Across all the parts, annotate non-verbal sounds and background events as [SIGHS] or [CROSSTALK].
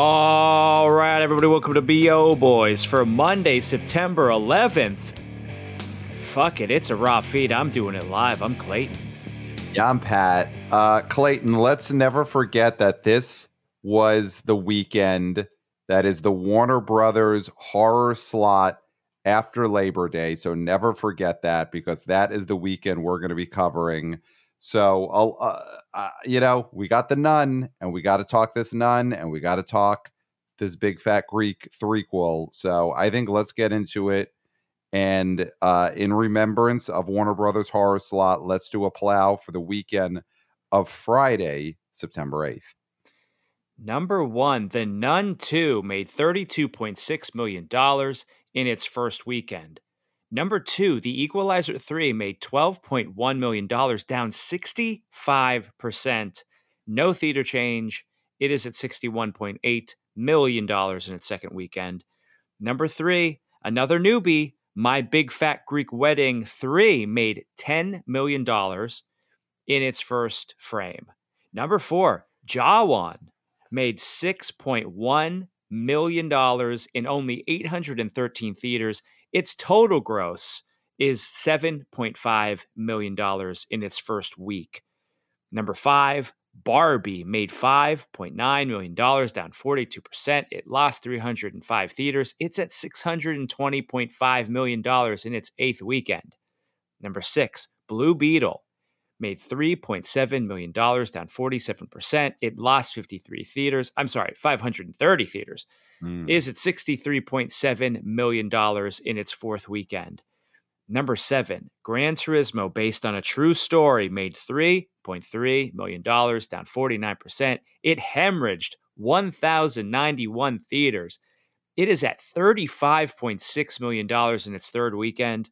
All right, everybody, welcome to BO Boys for Monday, September 11th. Fuck it, it's a raw feed. I'm doing it live. I'm Clayton. Yeah, I'm Pat. Uh, Clayton, let's never forget that this was the weekend that is the Warner Brothers horror slot after Labor Day. So never forget that because that is the weekend we're going to be covering. So, uh, uh, you know, we got the nun and we got to talk this nun and we got to talk this big fat Greek threequel. So I think let's get into it. And uh, in remembrance of Warner Brothers horror slot, let's do a plow for the weekend of Friday, September 8th. Number one, The Nun 2 made $32.6 million in its first weekend. Number two, The Equalizer 3 made $12.1 million, down 65%. No theater change. It is at $61.8 million in its second weekend. Number three, another newbie, My Big Fat Greek Wedding 3 made $10 million in its first frame. Number four, Jawan made $6.1 million in only 813 theaters its total gross is $7.5 million in its first week. Number five, Barbie made $5.9 million, down 42%. It lost 305 theaters. It's at $620.5 million in its eighth weekend. Number six, Blue Beetle made $3.7 million, down 47%. It lost 53 theaters. I'm sorry, 530 theaters mm. is at $63.7 million in its fourth weekend. Number seven, Gran Turismo, based on a true story, made $3.3 million, down 49%. It hemorrhaged 1,091 theaters. It is at $35.6 million in its third weekend.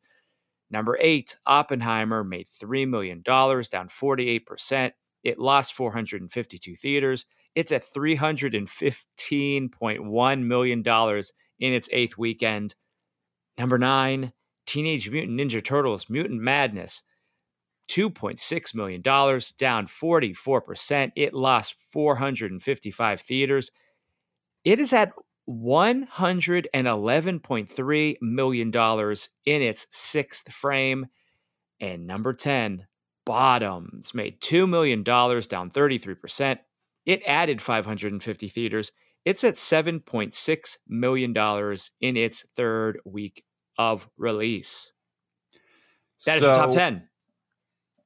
Number eight, Oppenheimer made $3 million, down 48%. It lost 452 theaters. It's at $315.1 million in its eighth weekend. Number nine, Teenage Mutant Ninja Turtles Mutant Madness, $2.6 million, down 44%. It lost 455 theaters. It is at $111.3 million in its sixth frame. And number 10, Bottoms made $2 million, down 33%. It added 550 theaters. It's at $7.6 million in its third week of release. That so, is the top 10.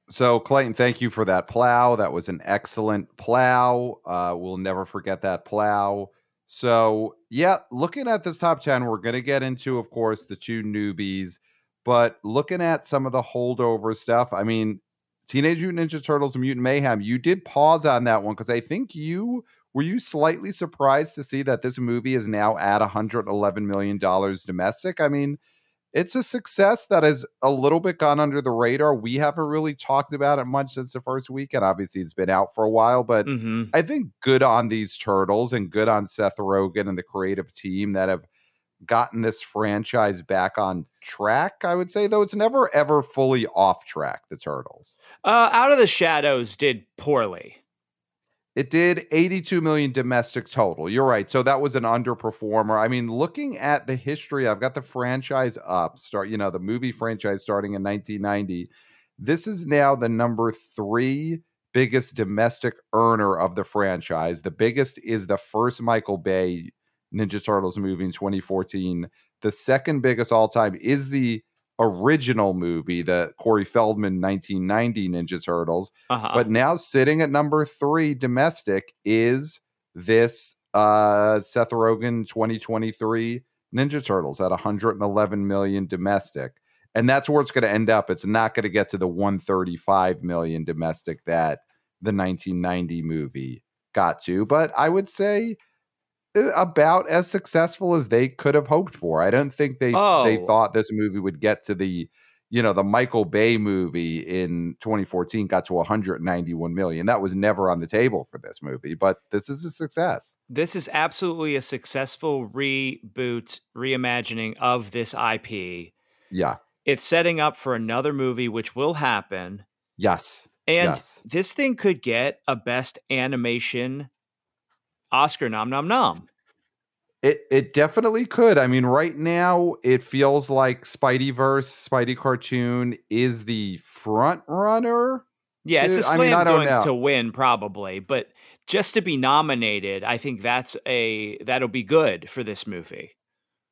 So, Clayton, thank you for that plow. That was an excellent plow. Uh, we'll never forget that plow. So, yeah, looking at this top 10, we're going to get into, of course, the two newbies, but looking at some of the holdover stuff, I mean, Teenage Mutant Ninja Turtles and Mutant Mayhem, you did pause on that one because I think you were you slightly surprised to see that this movie is now at 111 million dollars domestic. I mean, it's a success that has a little bit gone under the radar. We haven't really talked about it much since the first weekend. Obviously, it's been out for a while, but mm-hmm. I think good on these turtles and good on Seth Rogen and the creative team that have gotten this franchise back on track, I would say, though it's never ever fully off track, the Turtles. Uh, Out of the Shadows did poorly. It did 82 million domestic total. You're right. So that was an underperformer. I mean, looking at the history, I've got the franchise up, start, you know, the movie franchise starting in 1990. This is now the number three biggest domestic earner of the franchise. The biggest is the first Michael Bay Ninja Turtles movie in 2014. The second biggest all time is the original movie, the Corey Feldman 1990 Ninja Turtles. Uh-huh. But now sitting at number three domestic is this uh, Seth Rogen 2023 Ninja Turtles at 111 million domestic. And that's where it's going to end up. It's not going to get to the 135 million domestic that the 1990 movie got to. But I would say Eh, about as successful as they could have hoped for. I don't think they oh. they thought this movie would get to the you know the Michael Bay movie in 2014 got to 191 million. That was never on the table for this movie, but this is a success. This is absolutely a successful reboot, reimagining of this IP. Yeah. It's setting up for another movie which will happen. Yes. And yes. this thing could get a best animation Oscar nom nom nom. It it definitely could. I mean, right now it feels like Spideyverse, Spidey cartoon is the front runner. Yeah, it's a to- I slam mean, I don't dunk to win probably, but just to be nominated, I think that's a that'll be good for this movie.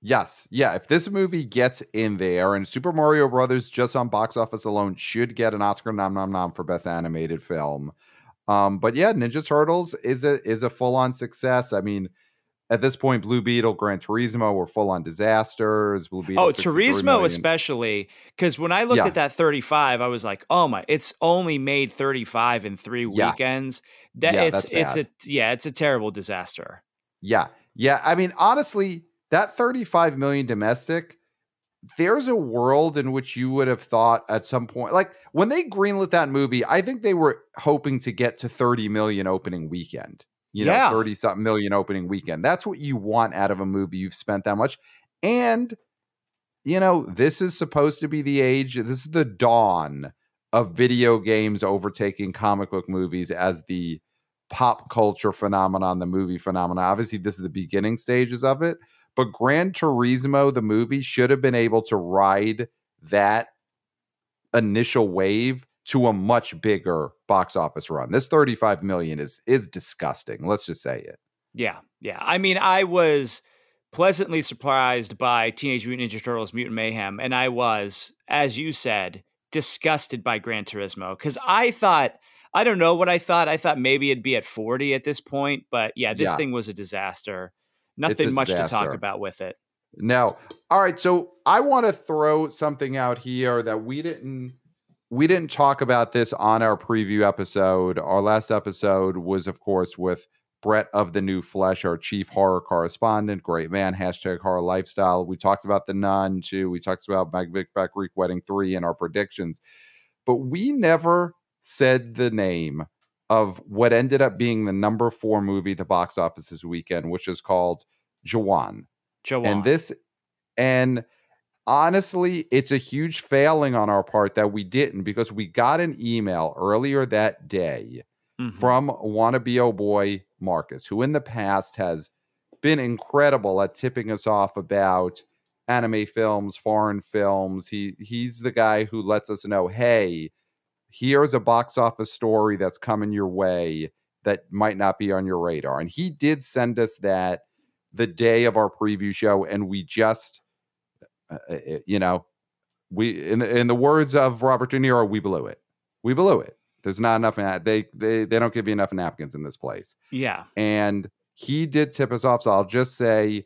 Yes, yeah. If this movie gets in there, and Super Mario Brothers just on box office alone should get an Oscar nom nom nom for best animated film. Um, but yeah, Ninja Turtles is a is a full on success. I mean, at this point, Blue Beetle, Gran Turismo were full on disasters. Blue Beetle, Oh, Turismo million. especially because when I looked Yeah. at that 35, I was like, "Oh my, it's only made 35 in 3 Yeah. weekends." That Yeah, it's it's a yeah, it's a terrible disaster. Yeah. Yeah. I mean, honestly, that 35 million domestic, there's a world in which you would have thought at some point, like when they greenlit that movie, I think they were hoping to get to 30 million opening weekend. You know, Yeah. 30 something million opening weekend. That's what you want out of a movie you've spent that much. And, you know, this is supposed to be the age, this is the dawn of video games overtaking comic book movies as the pop culture phenomenon, the movie phenomenon. Obviously, this is the beginning stages of it, but Gran Turismo, the movie, should have been able to ride that initial wave to a much bigger box office run. This 35 million is is disgusting. Let's just say it. Yeah, yeah. I mean, I was pleasantly surprised by Teenage Mutant Ninja Turtles: Mutant Mayhem, and I was, as you said, disgusted by Gran Turismo because I thought. I don't know what I thought. I thought maybe it'd be at 40 at this point, but yeah, this Yeah. thing was a disaster. Nothing much to talk about with it. No. All right, so I want to throw something out here that we didn't we didn't talk about this on our preview episode. Our last episode was, of course, with Brett of the New Flesh, our chief horror correspondent. Great man. Hashtag horror lifestyle. We talked about the nun too. We talked about Fat Greek Wedding 3 and our predictions. But we never said the name of what ended up being the number four movie the box office this weekend, which is called Jawan. Joe And this, and honestly, it's a huge failing on our part that we didn't because we got an email earlier that day Mm-hmm. from wannabe oh boy Marcus, who in the past has been incredible at tipping us off about anime films, foreign films. He he's the guy who lets us know, hey, here's a box office story that's coming your way that might not be on your radar. And he did send us that the day of our preview show, and we just, uh, uh, you know, we in in the words of Robert De Niro, we blew it. We blew it. There's not enough. They they they don't give you enough napkins in this place. yeah. And he did tip us off. So I'll just say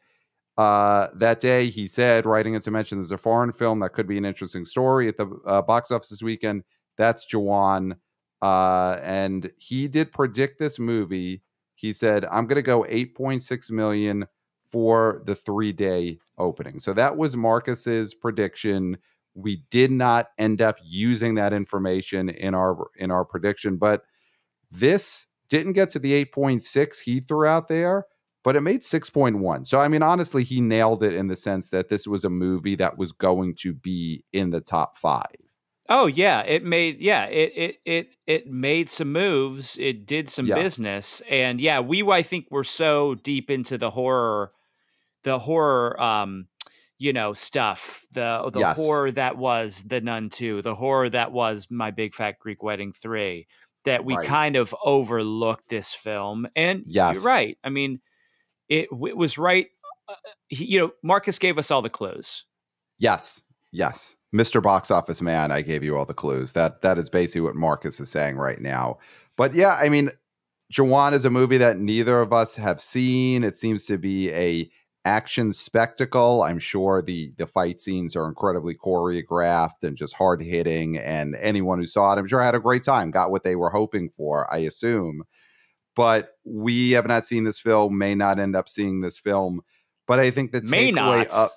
uh, that day he said, writing into mention, there's a foreign film that could be an interesting story at the uh, box office this weekend. That's Jawan. Uh, and he did predict this movie. He said, I'm going to go 8.6 million for the three day opening. So that was Marcus's prediction. We did not end up using that information in our in our prediction, but this didn't get to the 8.6 he threw out there, but it made 6.1. So I mean honestly, he nailed it in the sense that this was a movie that was going to be in the top 5. Oh yeah, it made yeah, it it it it made some moves. It did some Yeah. business. And yeah, we I think we're so deep into the horror the horror um you know stuff. The the Yes. horror that was The Nun 2, the horror that was My Big Fat Greek Wedding 3 that we Right. kind of overlooked this film. And Yes. you're right. I mean, it, it was right uh, he, you know, Marcus gave us all the clues. Yes. Yes. Mr. Box Office Man, I gave you all the clues. That that is basically what Marcus is saying right now. But yeah, I mean, Jawan is a movie that neither of us have seen. It seems to be a action spectacle. I'm sure the the fight scenes are incredibly choreographed and just hard hitting. And anyone who saw it, I'm sure had a great time, got what they were hoping for, I assume. But we have not seen this film, may not end up seeing this film. But I think the May takeaway not. up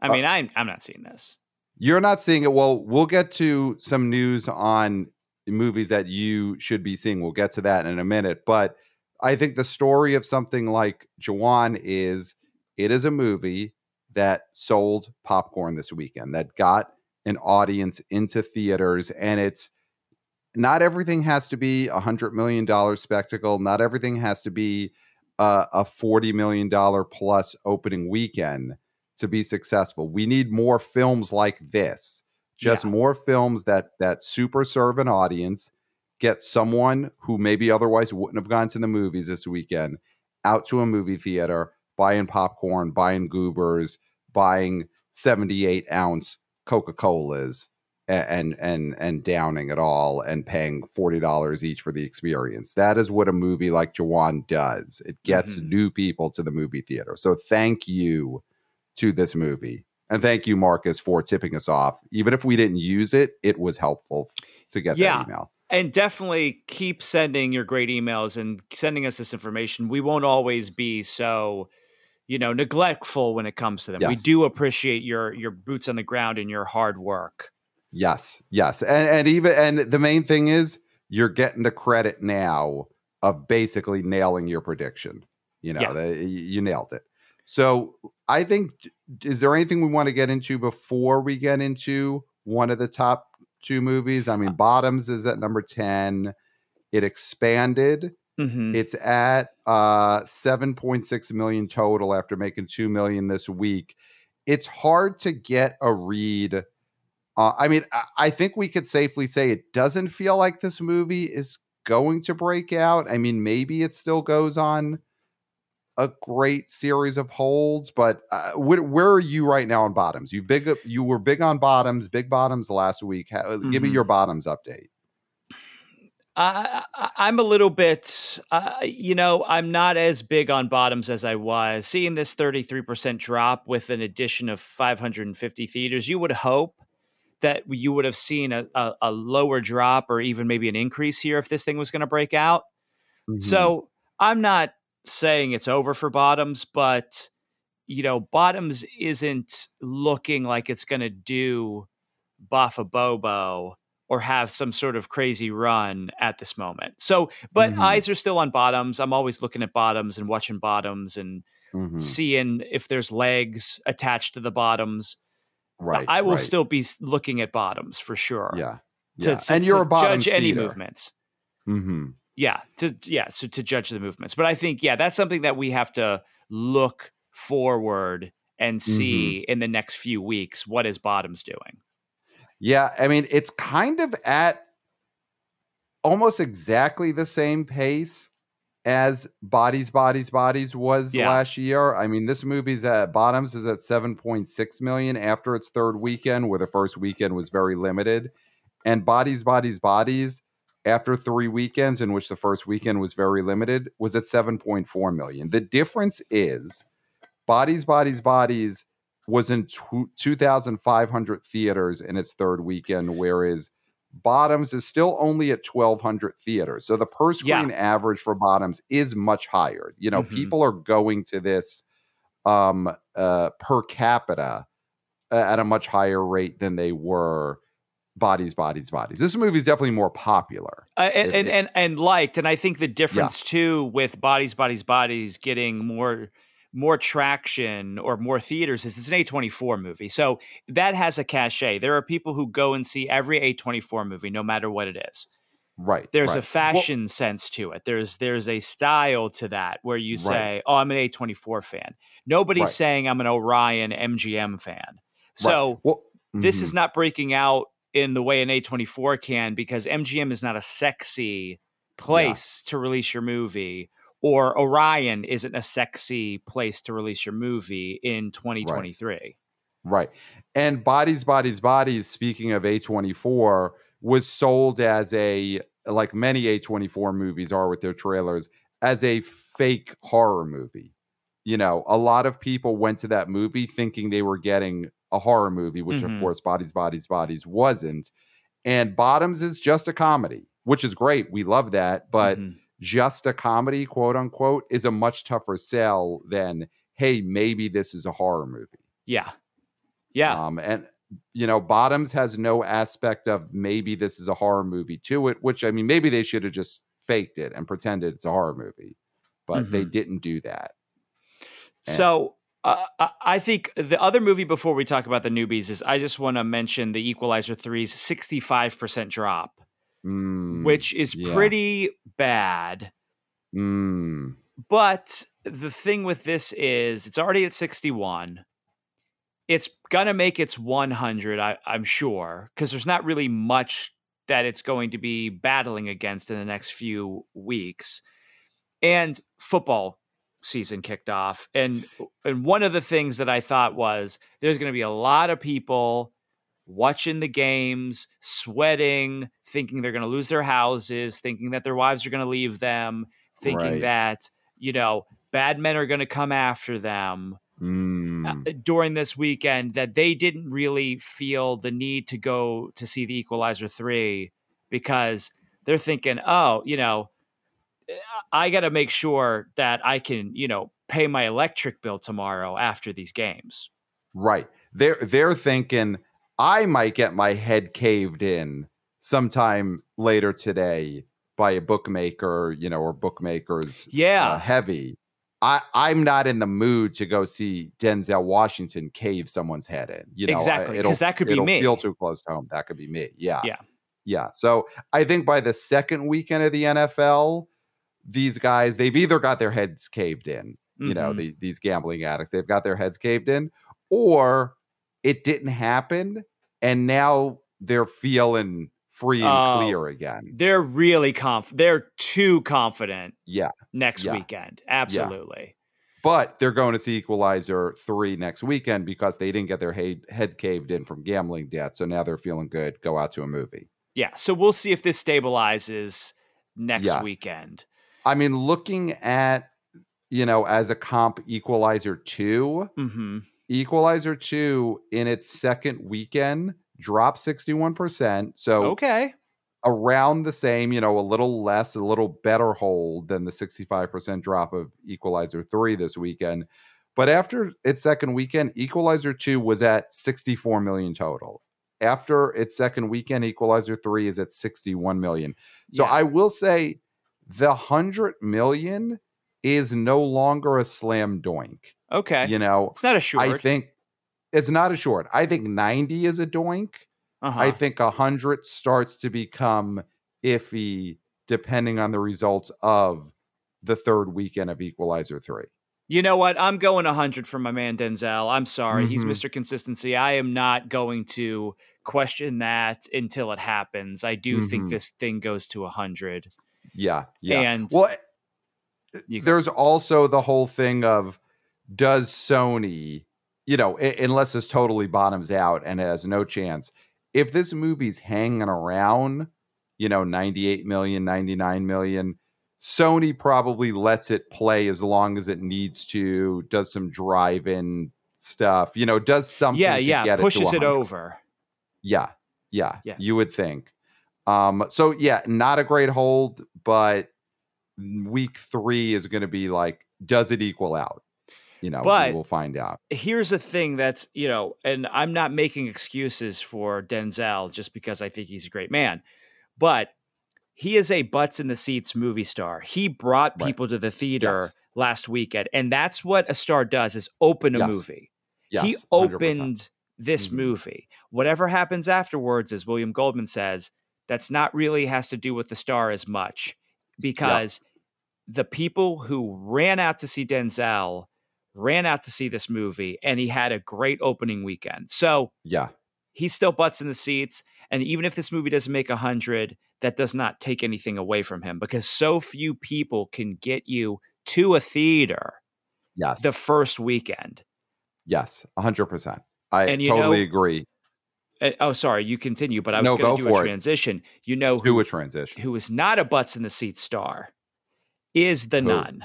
I uh, mean, I'm I'm not seeing this. You're not seeing it. Well, we'll get to some news on movies that you should be seeing. We'll get to that in a minute. But I think the story of something like Jawan is it is a movie that sold popcorn this weekend, that got an audience into theaters. And it's not everything has to be a hundred million dollar spectacle. Not everything has to be a, a $40 million plus opening weekend to be successful. We need more films like this. Just Yeah. more films that that super serve an audience, get someone who maybe otherwise wouldn't have gone to the movies this weekend out to a movie theater, buying popcorn, buying goobers, buying 78 ounce Coca-Colas and and and downing it all and paying $40 each for the experience. That is what a movie like Jawan does. It gets Mhm. new people to the movie theater. So thank you to this movie. And thank you, Marcus, for tipping us off. Even if we didn't use it, it was helpful to get Yeah. that email. And definitely keep sending your great emails and sending us this information. We won't always be so, you know, neglectful when it comes to them. We do appreciate your your boots on the ground and your hard work. Yes, yes, and and even and the main thing is you're getting the credit now of basically nailing your prediction. You know, Yeah. the, you nailed it. So I think, is there anything we want to get into before we get into one of the top two movies? I mean, Bottoms is at number ten. It expanded. Mhm. It's at uh 7.6 million total after making 2 million this week. It's hard to get a read. Uh, I mean, I, I think we could safely say it doesn't feel like this movie is going to break out. I mean, maybe it still goes on a great series of holds, but uh, where, where are you right now on bottoms? You big you were big on bottoms, big bottoms last week. How, Give me Mhm. your bottoms update. I, I'm a little bit, uh, you know, I'm not as big on bottoms as I was. Seeing this 33% drop with an addition of 550 theaters, you would hope that you would have seen a, a, a lower drop or even maybe an increase here if this thing was going to break out. Mhm. So I'm not saying it's over for bottoms, but, you know, bottoms isn't looking like it's going to do Buffa Bobo or have some sort of crazy run at this moment. So, but Mhm. eyes are still on bottoms. I'm always looking at bottoms and watching bottoms and Mhm. seeing if there's legs attached to the bottoms. right, I will right. still be looking at bottoms for sure. yeah, To, yeah. to- and you're to a bottoms judge any feeder. movements. Mm-hmm. Yeah, to yeah, so to judge the movements. But I think yeah, that's something that we have to look forward and Mm-hmm. see in the next few weeks. What is bottoms doing? Yeah, I mean, it's kind of at almost exactly the same pace as Bodies, Bodies, Bodies was Yeah. last year. I mean, this movie's at Bottoms is at 7.6 million after its third weekend, where the first weekend was very limited. And Bodies, Bodies, Bodies, after three weekends, in which the first weekend was very limited, was at 7.4 million. The difference is Bodies, Bodies, Bodies was in tw- 2,500 theaters in its third weekend, whereas Bottoms is still only at 1,200 theaters. So the per Yeah. screen average for Bottoms is much higher. You know, Mhm. people are going to this um, uh, per capita uh, at a much higher rate than they were Bodies, Bodies, Bodies. This movie is definitely more popular. Uh, and, If and, and and liked and i think the difference too with bodies bodies bodies getting more more traction or more theaters is it's an a24 movie so that has a cachet there are people who go and see every a24 movie no matter what it is Right. there's right. a fashion sense to it there's there's a style to that where you Right. say oh i'm an a24 fan nobody's Right. saying i'm an orion mgm fan Right. so Well, this mhm. is not breaking out in the way an A24 can because MGM is not a sexy place to release your movie or Orion isn't a sexy place to release your movie in 2023. Right. And Bodies, Bodies, Bodies, speaking of A24, was sold as a, like many A24 movies are with their trailers, as a fake horror movie. You know, a lot of people went to that movie thinking they were getting a horror movie, which Mhm. of course Bodies, Bodies, Bodies wasn't. And Bottoms is just a comedy, which is great. We love that. But Mhm. just a comedy, quote unquote, is a much tougher sell than, hey, maybe this is a horror movie. yeah. Yeah. Um, and you know, Bottoms has no aspect of maybe this is a horror movie to it, which I mean, maybe they should have just faked it and pretended it's a horror movie, but they Mhm. didn't do that. and- So uh, I- I think the other movie before we talk about the newbies is I just want to mention the Equalizer 3's 65% drop, Mm, which is yeah. pretty bad. mm, But the thing with this is it's already at 61. It's gonna make its 100, I, I'm sure, because there's not really much that it's going to be battling against in the next few weeks. And football season kicked off. And and one of the things that I thought was there's going to be a lot of people watching the games, sweating, thinking they're going to lose their houses, thinking that their wives are going to leave them, thinking Right. that, you know, bad men are going to come after them uh, Mm, during this weekend that they didn't really feel the need to go to see the Equalizer 3 because they're thinking, oh, you know, I got to make sure that I can, you know, pay my electric bill tomorrow after these games. right. They're they're thinking I might get my head caved in sometime later today by a bookmaker, you know, or bookmakers Yeah. uh, heavy. I, I'm not in the mood to go see Denzel Washington cave someone's head in. You know, exactly because that could be it'll me. Feel too close to home. That could be me. Yeah. Yeah. Yeah. So I think by the second weekend of the NFL, these guys they've either got their heads caved in. You know, Mhm. the, these gambling addicts they've got their heads caved in, or it didn't happen, and now they're feeling free and Oh. clear again. they're really conf they're too confident Yeah. next Yeah. weekend. Absolutely. But they're going to see Equalizer 3 next weekend because they didn't get their head, head caved in from gambling debt. So now they're feeling good. Go out to a movie. Yeah. So we'll see if this stabilizes next Yeah. weekend. I mean, looking at, you know, as a comp, Equalizer 2, hmm Equalizer 2 in its second weekend dropped 61%. So Okay. around the same, you know, a little less, a little better hold than the 65% drop of Equalizer 3 this weekend. But after its second weekend, Equalizer 2 was at 64 million total. After its second weekend, Equalizer 3 is at 61 million. So Yeah. I will say the 100 million is no longer a slam doink. Okay. You know, It's not a short. I think it's not a short. I think 90 is a doink. uh-huh. I think a 100 starts to become iffy depending on the results of the third weekend of Equalizer 3. You know what? I'm going 100 for my man Denzel. I'm sorry. He's Mhm. Mr. Consistency. I am not going to question that until it happens. I do think Mhm. this thing goes to 100. Yeah, yeah. And well, there's also the whole thing of does Sony, you know, i- unless this totally bottoms out and it has no chance, if this movie's hanging around, you know, 98 million, 99 million, Sony probably lets it play as long as it needs to, does some drive in stuff, you know, does something yeah, to yeah, pushes it, it, to 100. over. Yeah, yeah, Yeah. you would think. Um, so yeah, not a great hold, but week three is going to be like, does it equal out? You know, But- we'll find out. Here's a thing that's, you know, and I'm not making excuses for Denzel just because I think he's a great man, but he is a butts in the seats movie star. He brought Right. people to the theater Yes. last weekend, and that's what a star does is open a Yes. movie. Yes, he 100%. opened this Mhm. movie. Whatever happens afterwards, as William Goldman says, that's not really has to do with the star as much because the people who ran out to see Denzel ran out to see this movie and he had a great opening weekend. So Yeah, He still butts in the seats. And even if this movie doesn't make a hundred, that does not take anything away from him because so few people can get you to a theater yes, the first weekend. yes, hundred percent. I totally know- agree. Uh, oh, sorry, you continue, but I was No, going to do a it. transition. You know who Do a transition. who is not a butts in the seat star is the Who? nun.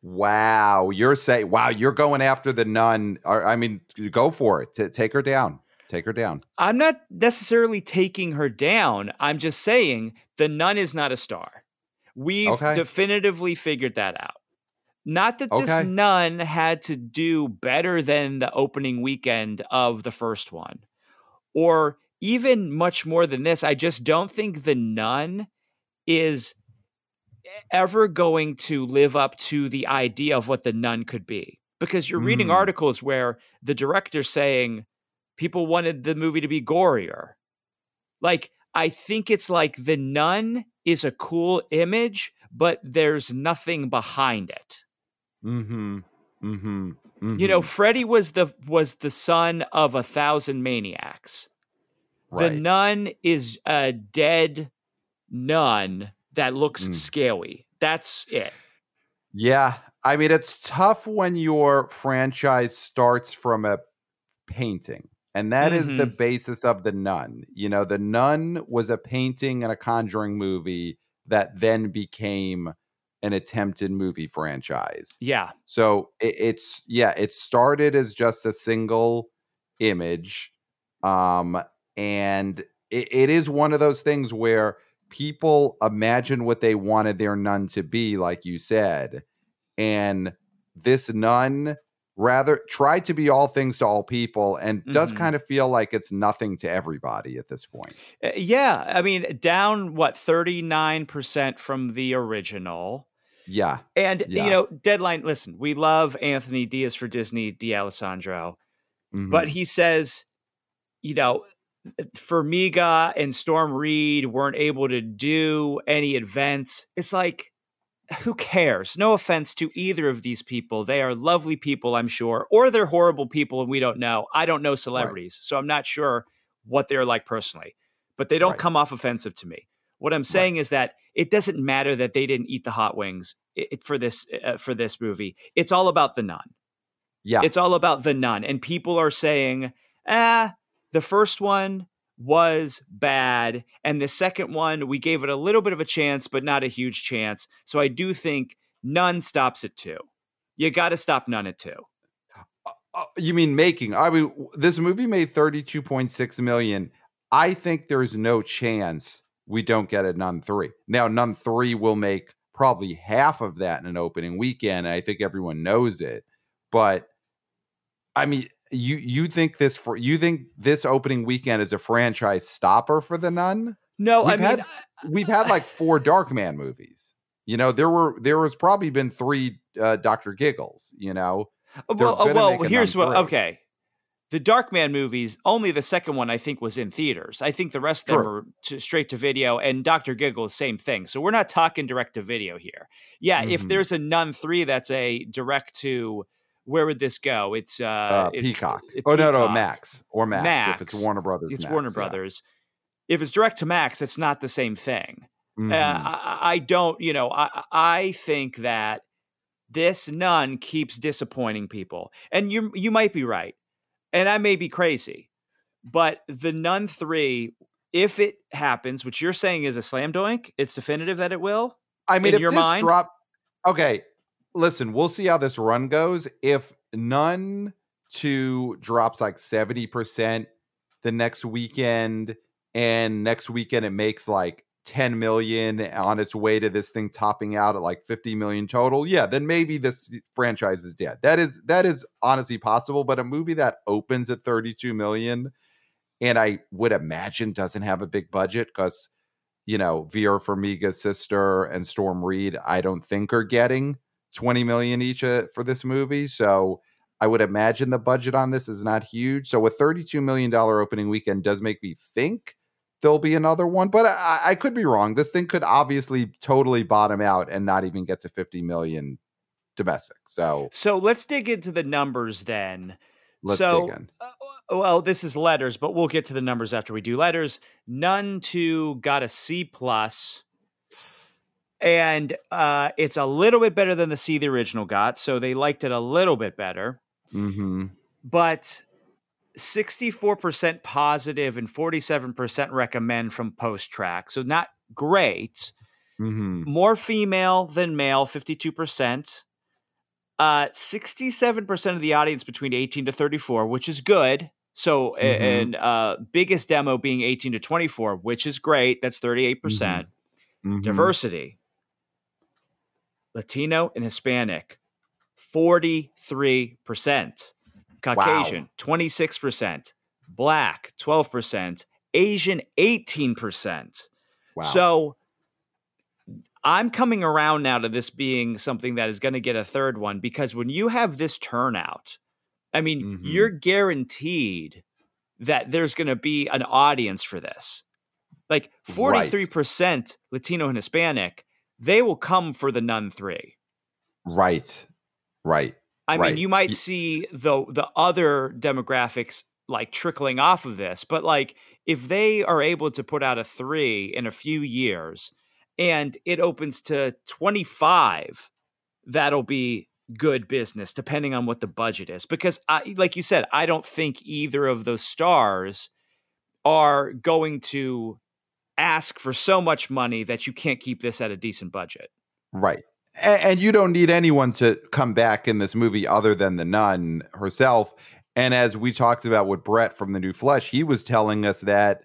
Wow, you're saying, wow, you're going after the nun. I mean, go for it. T- take her down. Take her down. I'm not necessarily taking her down. I'm just saying the nun is not a star. We've Okay. definitively figured that out. Not that this nun had to do better than the opening weekend of the first one, or even much more than this. I just don't think the nun is ever going to live up to the idea of what the nun could be. Because you're reading Mm. articles where the director's saying people wanted the movie to be gorier. Like, I think it's like the nun is a cool image, but there's nothing behind it. Mm-hmm. Mm-hmm. You know, mhm. Freddy was the was the son of a thousand maniacs. The nun is a dead nun that looks Mm. scary. That's it. Yeah. I mean, it's tough when your franchise starts from a painting. And that is the Mhm. basis of The Nun. You know, The Nun was a painting in a Conjuring movie that then became an attempted movie franchise. Yeah. So it, it's yeah, it started as just a single image, um, and it, it is one of those things where people imagine what they wanted their nun to be, like you said, and this nun rather tried to be all things to all people and does Mhm. kind of feel like it's nothing to everybody at this point. Uh, yeah. I mean, down what, 39% from the original. Yeah. And, Yeah. you know, Deadline, listen, we love Anthony Diaz for Disney, D'Alessandro, mhm, but he says, you know, Farmiga and Storm Reed weren't able to do any events. It's like, who cares? No offense to either of these people. They are lovely people, I'm sure, or they're horrible people and we don't know. I don't know celebrities, so I'm not sure what they're like personally, but they don't Right. come off offensive to me. What I'm saying is that it doesn't matter that they didn't eat the hot wings for this uh, for this movie. It's all about the nun. yeah. It's all about the nun. And people are saying, ah, the first one was bad. And the second one, we gave it a little bit of a chance, but not a huge chance. So I do think none stops at two. You got to stop none at two. Uh, you mean making? I mean, this movie made thirty-two point six million. I think there's no chance we don't get a Nun three. Now, Nun three will make probably half of that in an opening weekend, and I think everyone knows it. But I mean, you you think this for you think this opening weekend is a franchise stopper for the Nun? No, I We've mean, had We've had like four Darkman movies. You know, there were there was probably been three uh, Doctor Giggles. You know, uh, they're well, uh, well here's what, three. okay. The Darkman movies, only the second one I think was in theaters. I think the rest of them were to, straight to video, and Dr. Giggle, same thing. So we're not talking direct to video here. Yeah, if Mhm. there's a Nun 3 that's a direct to, where would this go? It's uh, uh, it's, Peacock. uh, Oh no, no, Max or Max, if it's Warner Brothers. It's Max, Warner yeah. Brothers. If it's direct to Max, that's not the same thing. Uh, Mhm. I, I don't, you know, I, I think that this nun keeps disappointing people, and you you might be right, and I may be crazy, but the Nun three, if it happens, which you're saying is a slam dunk, it's definitive that it will. I mean, if your this mind? drop, okay. Listen, we'll see how this run goes. If none two drops like seventy percent the next weekend, and next weekend it makes like ten million on its way to this thing topping out at like fifty million total, yeah, then maybe this franchise is dead. That is that is honestly possible. But a movie that opens at thirty two million, and I would imagine doesn't have a big budget because you know, Vera Farmiga's sister and Storm Reed, I don't think are getting 20 million each uh, for this movie. So I would imagine the budget on this is not huge. So a 32 million dollar opening weekend does make me think there'll be another one, but I, I could be wrong. This thing could obviously totally bottom out and not even get to 50 million domestic. So So let's dig into the numbers then. let's so, dig in. uh, well, this is letters, but we'll get to the numbers after we do letters. None two got a C plus, and uh, it's a little bit better than the C the original got, so they liked it a little bit better. Mm-hmm. But sixty-four percent positive and forty-seven percent recommend from post track, so not great. hmm More female than male, fifty-two percent. Uh, 67% of the audience between 18 to 34, which is good. So, Mhm. and uh, biggest demo being 18 to 24, which is great. That's 38%. percent Mhm. Diversity Latino and Hispanic, 43%. Caucasian, 26%. Black, 12%. Asian, 18%. Wow. So I'm coming around now to this being something that is going to get a third one because when you have this turnout, I mean, Mhm. you're guaranteed that there's going to be an audience for this. Like 43% Latino and Hispanic, they will come for the Nun 3. Right. Right. I right. mean, you might see the the other demographics like trickling off of this, but like if they are able to put out a 3 in a few years and it opens to 25, that'll be good business depending on what the budget is because I like you said, I don't think either of those stars are going to ask for so much money that you can't keep this at a decent budget. Right. And, and you don't need anyone to come back in this movie other than the nun herself. And as we talked about with Brett from the New Flesh, he was telling us that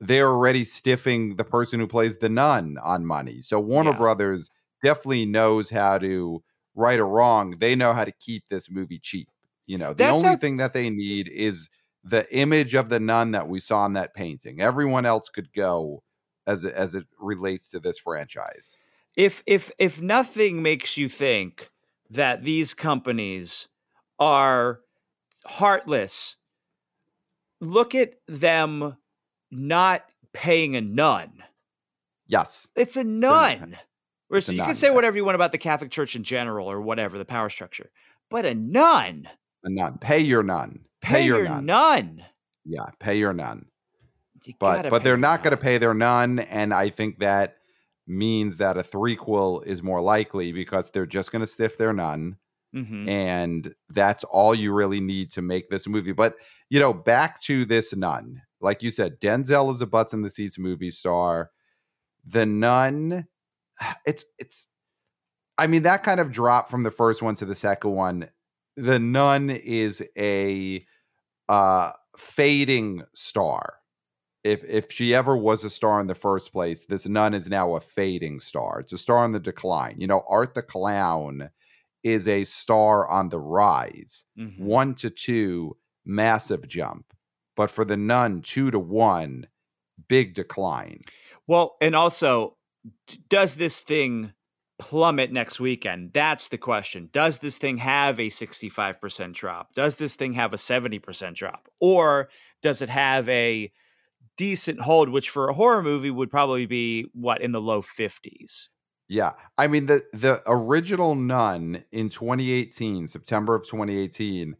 they're already stiffing the person who plays the nun on money. So Warner Yeah. Brothers definitely knows how to right or wrong. They know how to keep this movie cheap. You know, the That's only how- thing that they need is the image of the nun that we saw in that painting. Everyone else could go as it, as it relates to this franchise. If if if nothing makes you think that these companies are heartless look at them not paying a nun Yes. it's a nun so you nun, can say yeah. whatever you want about the catholic church in general or whatever the power structure but a nun A nun. Pay your nun. Pay, pay, your, your nun. nun Yeah, pay your nun. You But but they're not going to pay their nun, and I think that means that a threequel is more likely because they're just going to stiff their nun, Mhm. and that's all you really need to make this movie. But you know, back to this nun. Like you said, Denzel is a butts in the seats movie star. The nun, [SIGHS] it's it's. I mean, that kind of drop from the first one to the second one. The nun is a uh fading star. If if she ever was a star in the first place, this nun is now a fading star. It's a star on the decline. You know, Art the Clown is a star on the rise. Mhm. One to two, massive jump. But for the nun, two to one, big decline. Well, and also, does this thing plummet next weekend? That's the question. Does this thing have a 65% drop? Does this thing have a 70% drop? Or does it have a decent hold, which for a horror movie would probably be what in the low 50s? Yeah. I mean the the original Nun in 2018, September of 2018,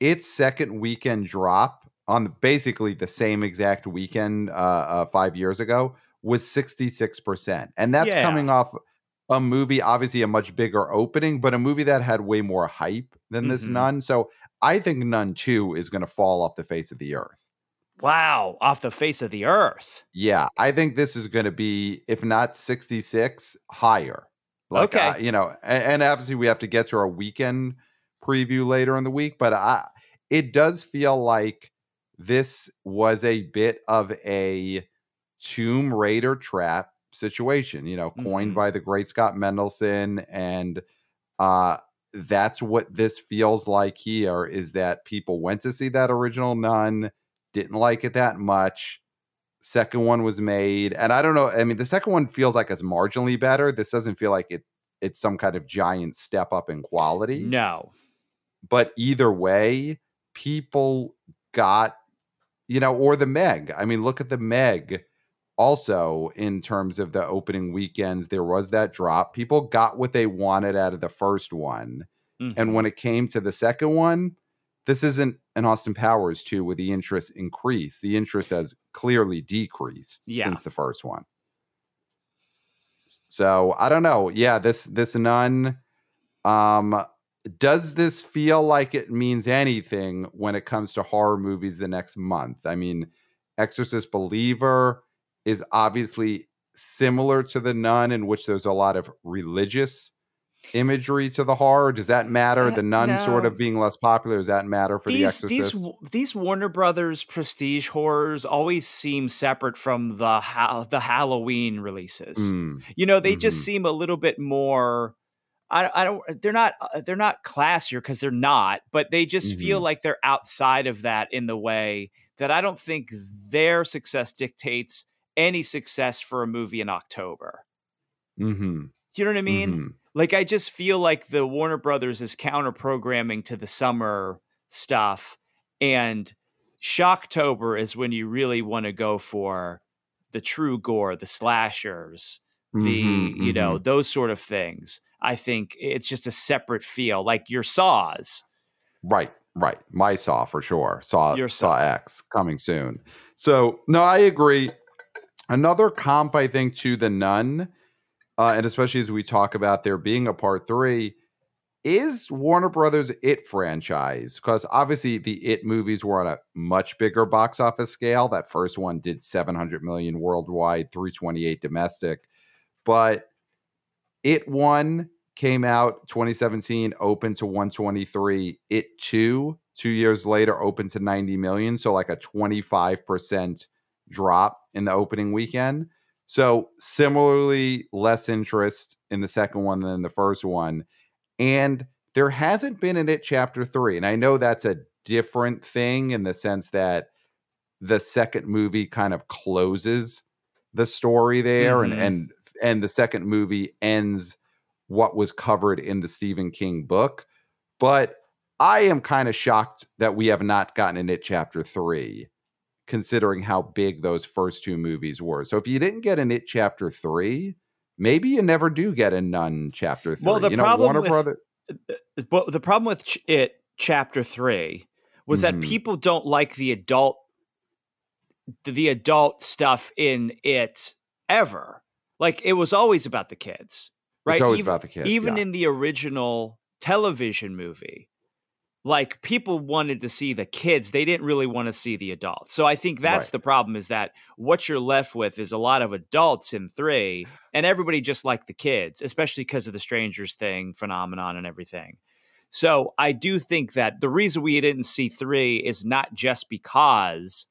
its second weekend drop on basically the same exact weekend uh, uh 5 years ago was 66%. And that's Yeah. coming off a movie obviously a much bigger opening, but a movie that had way more hype than this Mhm. Nun. So I think Nun 2 is going to fall off the face of the earth. Wow, off the face of the earth. Yeah, I think this is going to be, if not 66, higher. Like, Okay. uh, you know, and, and obviously we have to get to our weekend preview later in the week, but I, it does feel like this was a bit of a Tomb Raider trap situation, you know, coined Mhm. by the great Scott Mendelson. And uh, that's what this feels like here is that people went to see that original Nun, didn't like it that much. Second one was made, and I don't know. I mean, the second one feels like it's marginally better. This doesn't feel like it. It's some kind of giant step up in quality. No. But either way, people got, you know, or the Meg. I mean, look at the Meg. Also, in terms of the opening weekends, there was that drop. People got what they wanted out of the first one. Mhm. And when it came to the second one, this isn't an Austin Powers 2 where the interest increased. The interest has clearly decreased Yeah. since the first one. So I don't know. Yeah, this this nun um does this feel like it means anything when it comes to horror movies the next month? I mean, Exorcist Believer is obviously similar to the nun in which there's a lot of religious imagery to the horror does that matter the nun sort of being less popular does that matter for the these exorcist these these Warner Brothers prestige horrors always seem separate from the ha- the Halloween releases. Mm, You know, they just Mhm. seem a little bit more. I, I don't. They're not. uh, They're not classier because they're not. But they just feel Mhm. like they're outside of that in the way that I don't think their success dictates any success for a movie in October. mhm, You know what I mean? mhm. Like I just feel like the Warner Brothers is counter programming to the summer stuff, and Shocktober is when you really want to go for the true gore, the slashers, the Mhm, you know mhm. those sort of things. I think it's just a separate feel, like your saws. Right, right. My Saw for sure. Saw Your Saw Saw. X coming soon. So no, I agree. Another comp, I think, to the Nun, uh, and especially as we talk about there being a part three, is Warner Brothers It franchise. Because obviously the It movies were on a much bigger box office scale. That first one did 700 million worldwide, 328 domestic. But It one came out 2017, open to 123. It two, two years later, opened to 90 million. So like a 25% drop in the opening weekend. So similarly, less interest in the second one than the first one. And there hasn't been an It Chapter 3. And I know that's a different thing in the sense that the second movie kind of closes the story there Mhm. and and and the second movie ends what was covered in the Stephen King book. But I am kind of shocked that we have not gotten an It Chapter 3 considering how big those first two movies were. So if you didn't get an It Chapter 3, maybe you never do get a Nun Chapter 3. Well, the you know, problem Warner with- Brother But the problem with ch- it chapter three was Mhm. that people don't like the adult the adult stuff in it ever. Like it was always about the kids, right? It's always even, about the kids. even yeah. in the original television movie, like people wanted to see the kids, they didn't really want to see the adults. So I think that's Right. the problem is that what you're left with is a lot of adults in three, and everybody just liked the kids, especially because of the Stranger Things phenomenon and everything. So I do think that the reason we didn't see three is not just because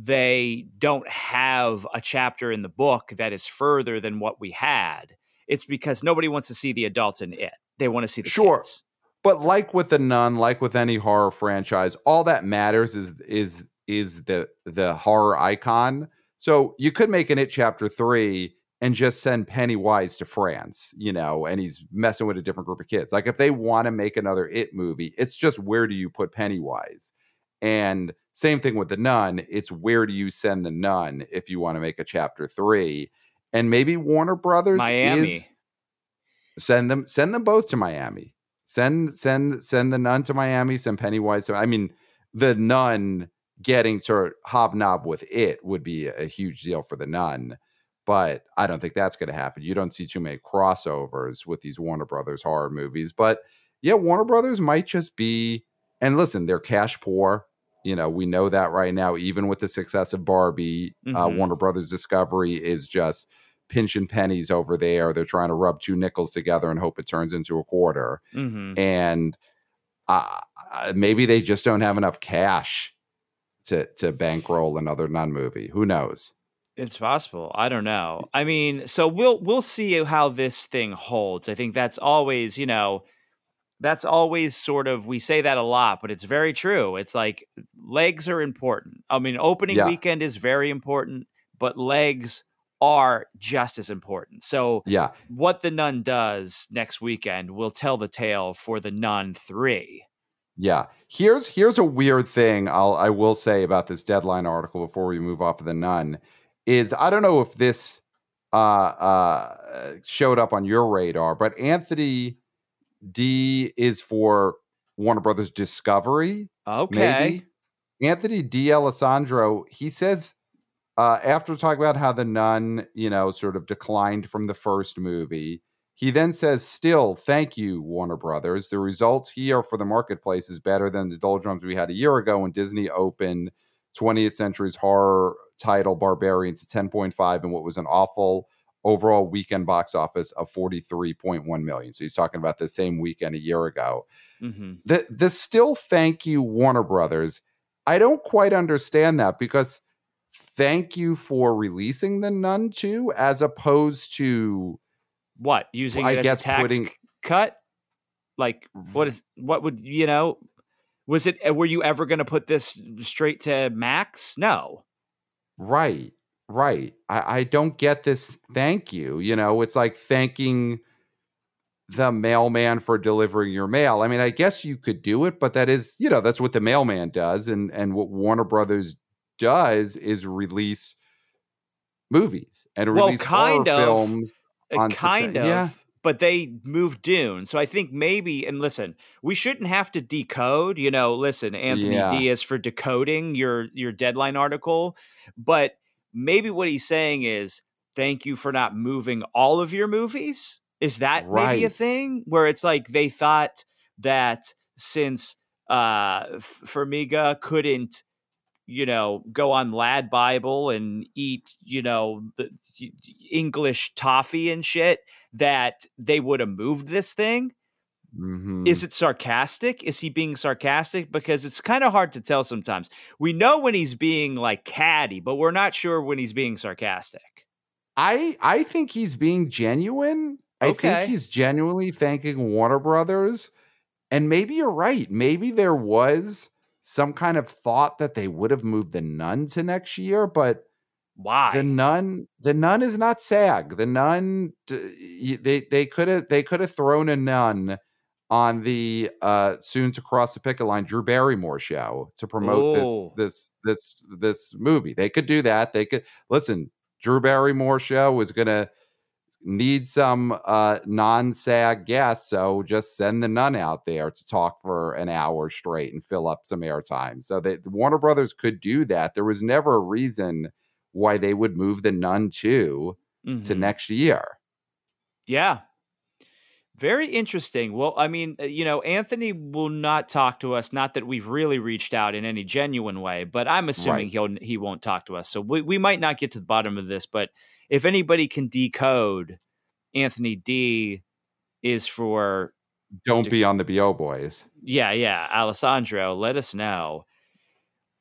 they don't have a chapter in the book that is further than what we had. It's because nobody wants to see the adults in it. They want to see the Sure. kids. But like with the nun like with any horror franchise all that matters is is is the the horror icon. So you could make an it chapter 3 and just send pennywise to france you know and he's messing with a different group of kids. Like if they want to make another it movie it's just where do you put pennywise? And same thing with the nun it's where do you send the nun if you want to make a chapter 3 and maybe warner brothers Miami. is send them send them both to miami send send send the nun to Miami, send Pennywise to I mean, the nun getting to hobnob with it would be a huge deal for the nun. But I don't think that's going to happen. You don't see too many crossovers with these Warner Brothers horror movies. But yeah, Warner Brothers might just be, and listen, they're cash poor. You know, we know that right now, even with the success of Barbie, uh, Mhm. Warner Brothers Discovery is just pinching pennies over there. They're trying to rub two nickels together and hope it turns into a quarter hmm and uh, maybe they just don't have enough cash to to bankroll another nun movie. Who knows? It's possible. I don't know. I mean, so we'll we'll see how this thing holds. I think that's always, you know, that's always sort of we say that a lot, but it's very true. It's like legs are important. I mean, opening Yeah. weekend is very important, but legs are just as important. So Yeah, what the nun does next weekend will tell the tale for the nun 3. yeah. Here's here's a weird thing I'll I will say about this deadline article before we move off of the nun is I don't know if this uh uh showed up on your radar, but Anthony D is for Warner Brothers Discovery. Okay. maybe. Anthony D. Alessandro, he says uh, after talking about how the nun, you know, sort of declined from the first movie, he then says, Still, thank you, Warner Brothers. The results here for the marketplace is better than the doldrums we had a year ago when Disney opened 20th Century's horror title Barbarians to 10.5 and what was an awful overall weekend box office of 43.1 million. So he's talking about the same weekend a year ago hmm the the still thank you Warner Brothers. I don't quite understand that because thank you for releasing the Nun too, as opposed to What? Using I it as guess a tax putting- cut? Like what is what would you know? Was it uh, were you ever going to put this straight to Max? No. right, right. I, I don't get this thank you. You know, it's like thanking the mailman for delivering your mail. I mean, I guess you could do it, but that is, you know, that's what the mailman does. And and what Warner Brothers does is release movies and Well, release kind of. films Uh, on kind of. yeah. But they moved Dune. So I think maybe, and listen, we shouldn't have to decode, you know, listen, Anthony Yeah. Diaz for decoding your your deadline article. But maybe what he's saying is thank you for not moving all of your movies. Is that maybe a thing where it's like they thought that since uh F- Farmiga couldn't you know, go on Lad Bible and eat, you know, the English toffee and shit, that they would have moved this thing. Mhm. Is it sarcastic? Is he being sarcastic? Because it's kind of hard to tell sometimes. We know when he's being like catty, but we're not sure when he's being sarcastic. I I think he's being genuine. I think he's genuinely thanking Warner Brothers. And maybe you're right. Maybe there was some kind of thought that they would have moved the nun to next year, but Why? the nun the nun is not SAG. The nun they they could have they could have thrown a nun on the uh soon to cross the picket line Drew Barrymore show to promote Oh. this this this this movie. They could do that. They could listen, Drew Barrymore show was gonna need some uh non-SAG guests, so just send the nun out there to talk for an hour straight and fill up some airtime. So that Warner Brothers could do that. There was never a reason why they would move the nun to Mhm. next year. Yeah. Very interesting. Well, I mean, uh, you know, Anthony will not talk to us. Not that we've really reached out in any genuine way, but I'm assuming Right. he'll he won't talk to us. So we, we might not get to the bottom of this. But if anybody can decode Anthony D is for Don't D- be on the BO boys. yeah yeah Alessandro, let us know.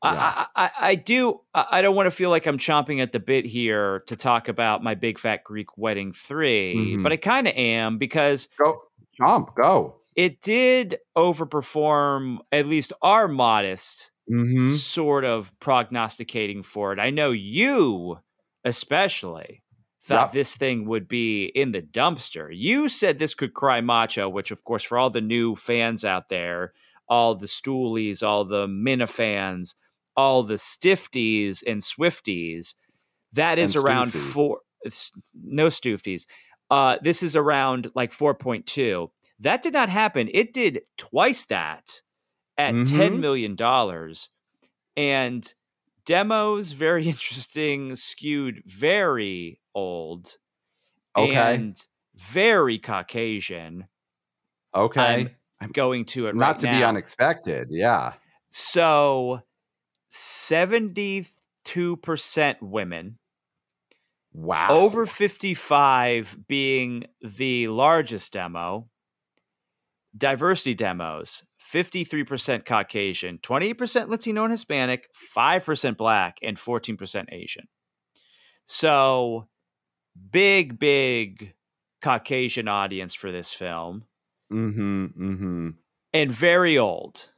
Yeah. I, I, I do. I don't want to feel like I'm chomping at the bit here to talk about my big fat Greek wedding 3 but I kind of am because Go chomp, go. it did overperform at least our modest Mm-hmm. sort of prognosticating for it. I know you especially thought Yep. this thing would be in the dumpster. You said this could cry macho, which of course for all the new fans out there, all the stoolies, all the minifans, all the stifties and swifties, that is And around stoofies. four no stoofies. Uh, this is around like 4.2. That did not happen. It did twice that at $10 Mhm. million dollars. And demos, very [LAUGHS] interesting, skewed, very old, Okay. and very Caucasian. Okay. I'm going to it Not right to be unexpected. Yeah. So 72% women, Wow. over 55 being the largest demo. Diversity demos 53% Caucasian, 28% Latino and Hispanic, 5% Black, and 14% Asian. So, big, big Caucasian audience for this film Mm-hmm. Mm-hmm. and very old.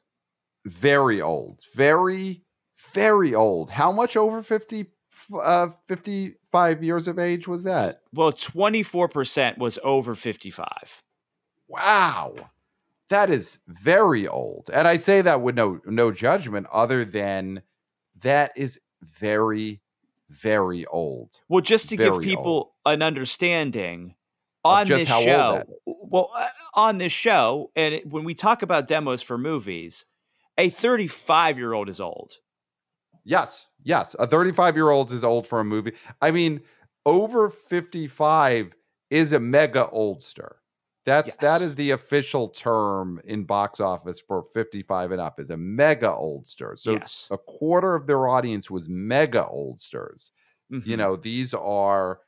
Very old. Very, very old. How much over 50 uh 55 years of age was that? Well, 24% was over 55. Wow. That is very old. And I say that with no no judgment other than that is very very old. Well, just to give Very people an understanding on this how old show, well, uh, on this show, and it, when we talk about demos for movies, a 35 year old is old. Yes. Yes, a 35-year-old is old for a movie. I mean, over 55 is a mega oldster. That's that Yes. is the official term in box office for 55 and up is a mega oldster. So yes. a quarter of their audience was mega oldsters. you Mhm. know these are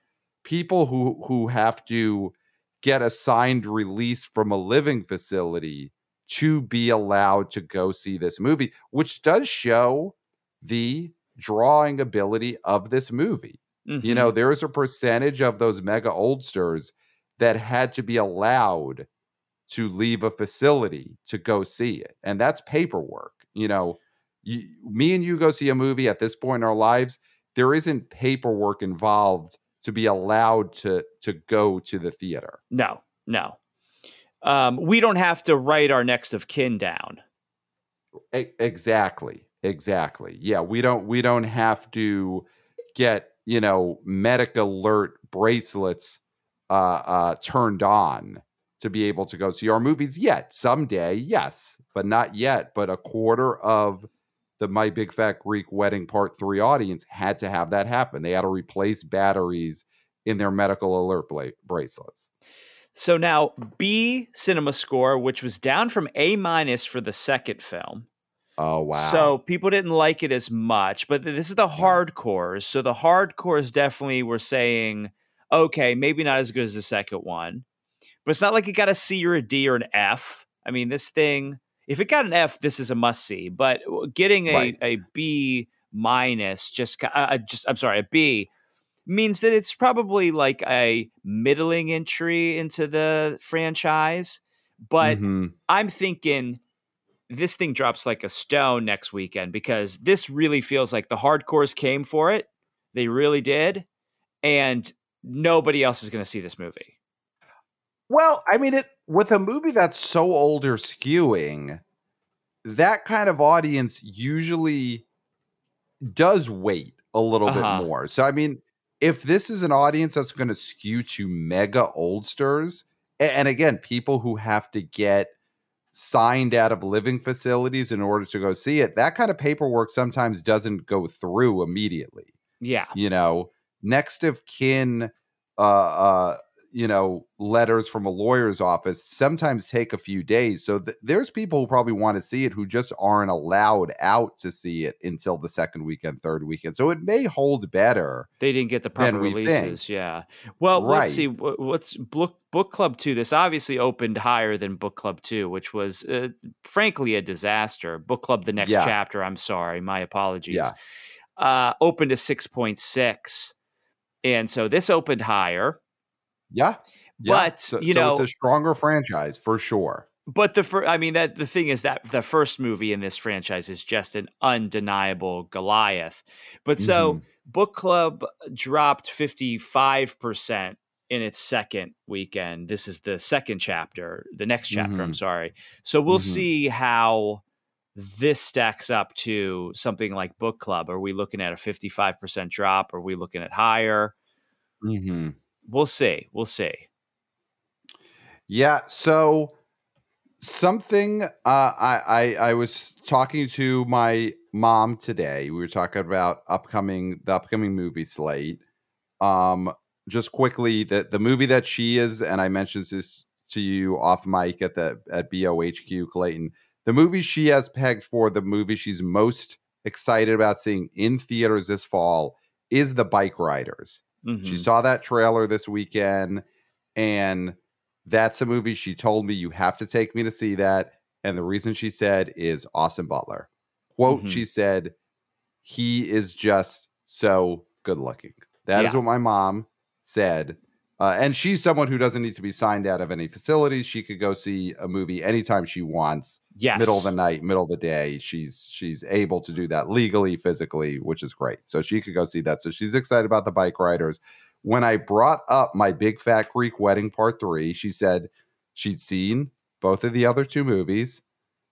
people who who have to get a signed release from a living facility to be allowed to go see this movie which does show the drawing ability of this movie you Mhm. know there's a percentage of those mega oldsters that had to be allowed to leave a facility to go see it and that's paperwork you know you, me and you go see a movie at this point in our lives there isn't paperwork involved to be allowed to to go to the theater no, no. Um, we don't have to write our next of kin down. E- exactly exactly yeah we don't we don't have to get you know, medic alert bracelets uh, uh, turned on to be able to go see our movies yet. Someday, yes, but not yet. But a quarter of the My Big Fat Greek Wedding Part 3 audience had to have that happen. They had to replace batteries in their medical alert bla- bracelets. So now B cinema score, which was down from A minus for the second film. Oh wow. So people didn't like it as much, but this is the hardcores. So the hardcores definitely were saying, okay, maybe not as good as the second one. But it's not like it got a C or a D or an F. I mean, this thing, if it got an F, this is a must see. But getting a, Right. a B minus, just uh, just I'm sorry, a B means that it's probably like a middling entry into the franchise. But Mhm. I'm thinking this thing drops like a stone next weekend because this really feels like the hardcores came for it. They really did. And nobody else is going to see this movie. Well, I mean, it with a movie that's so old or skewing, that kind of audience usually does wait a little Uh-huh. bit more. So, I mean, if this is an audience that's going to skew to mega oldsters, a- and again, people who have to get signed out of living facilities in order to go see it, that kind of paperwork sometimes doesn't go through immediately Yeah. you know next of kin uh uh you know letters from a lawyer's office sometimes take a few days so th- there's people who probably want to see it who just aren't allowed out to see it until the second weekend third weekend so it may hold better They didn't get the proper we think. releases. Yeah. Well, Right. let's see. What's book book club two? This obviously opened higher than book club two, which was uh, frankly a disaster. Book club the next Yeah. chapter. I'm sorry, my apologies. Yeah. Uh, opened to six point six, and so this opened higher. yeah, yeah. But so, you so know, it's a stronger franchise for sure But the fir- I mean that the thing is that the first movie in this franchise is just an undeniable Goliath. But so Mhm. Book Club dropped 55% in its second weekend. This is the second chapter, the next chapter, I'm Mhm. sorry. So we'll Mhm. see how this stacks up to something like Book Club. Are we looking at a 55% drop? Are we looking at higher? Mhm. We'll see. We'll see. Yeah. So something uh, I, I I was talking to my mom today. We were talking about upcoming the upcoming movie slate. Um, just quickly, the the movie that she is, and I mentioned this to you off mic at the at BOHQ Clayton. The movie she has pegged for the movie she's most excited about seeing in theaters this fall is The Bike Riders. She Mhm. saw that trailer this weekend, and that's the movie she told me you have to take me to see that. And the reason she said is Austin Butler. Quote, Mhm. she said, he is just so good looking. That is Yeah. what my mom said. Uh, and she's someone who doesn't need to be signed out of any facilities. She could go see a movie anytime she wants Yes. middle of the night, middle of the day. She's she's able to do that legally, physically, which is great. So she could go see that. So she's excited about the bike riders. When I brought up my big fat Greek wedding part three, she said she'd seen both of the other two movies.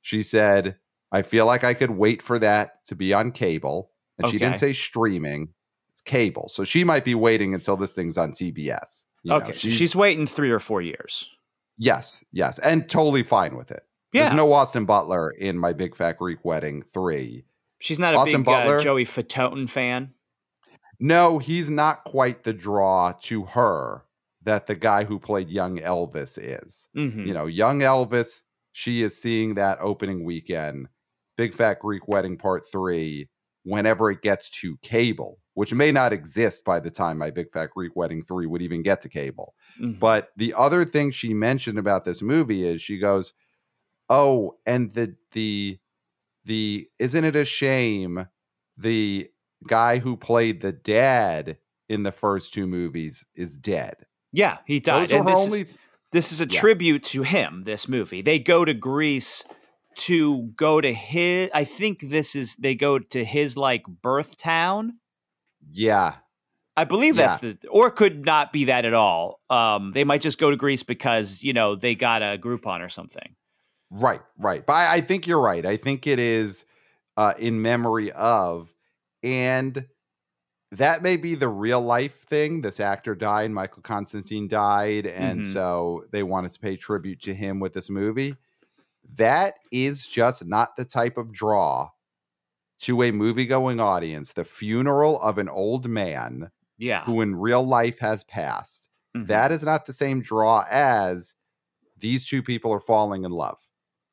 She said, I feel like I could wait for that to be on cable. And she didn't say streaming, it's cable. So she might be waiting until this thing's on TBS. You know, Okay. so she's waiting three or four years. Yes, yes, and totally fine with it. Yeah. There's no Austin Butler in my Big Fat Greek Wedding three. She's not a Austin big uh, Joey Fatone fan. No, he's not quite the draw to her that the guy who played young Elvis is. Mhm. You know, young Elvis, she is seeing that opening weekend, Big Fat Greek Wedding Part three, whenever it gets to cable, which may not exist by the time my Big Fat Greek Wedding three would even get to cable. Mhm. But the other thing she mentioned about this movie is she goes, "Oh, and the the the isn't it a shame the guy who played the dad in the first two movies is dead." yeah, he died. Those And this, only is, this is a yeah. tribute to him. This movie. They go to Greece to go to his. I think this is they go to his like birth town. Yeah. I believe that's the, or could not be that at all. Um, they might just go to Greece because you know they got a Groupon or something. Right, right. But I, I think you're right. I think it is uh, in memory of, and that may be the real life thing. This actor died, Michael Constantine died, and Mhm. so they wanted to pay tribute to him with this movie. That is just not the type of draw to a movie going audience. The funeral of an old man Yeah. who in real life has passed. Mhm. That is not the same draw as these two people are falling in love,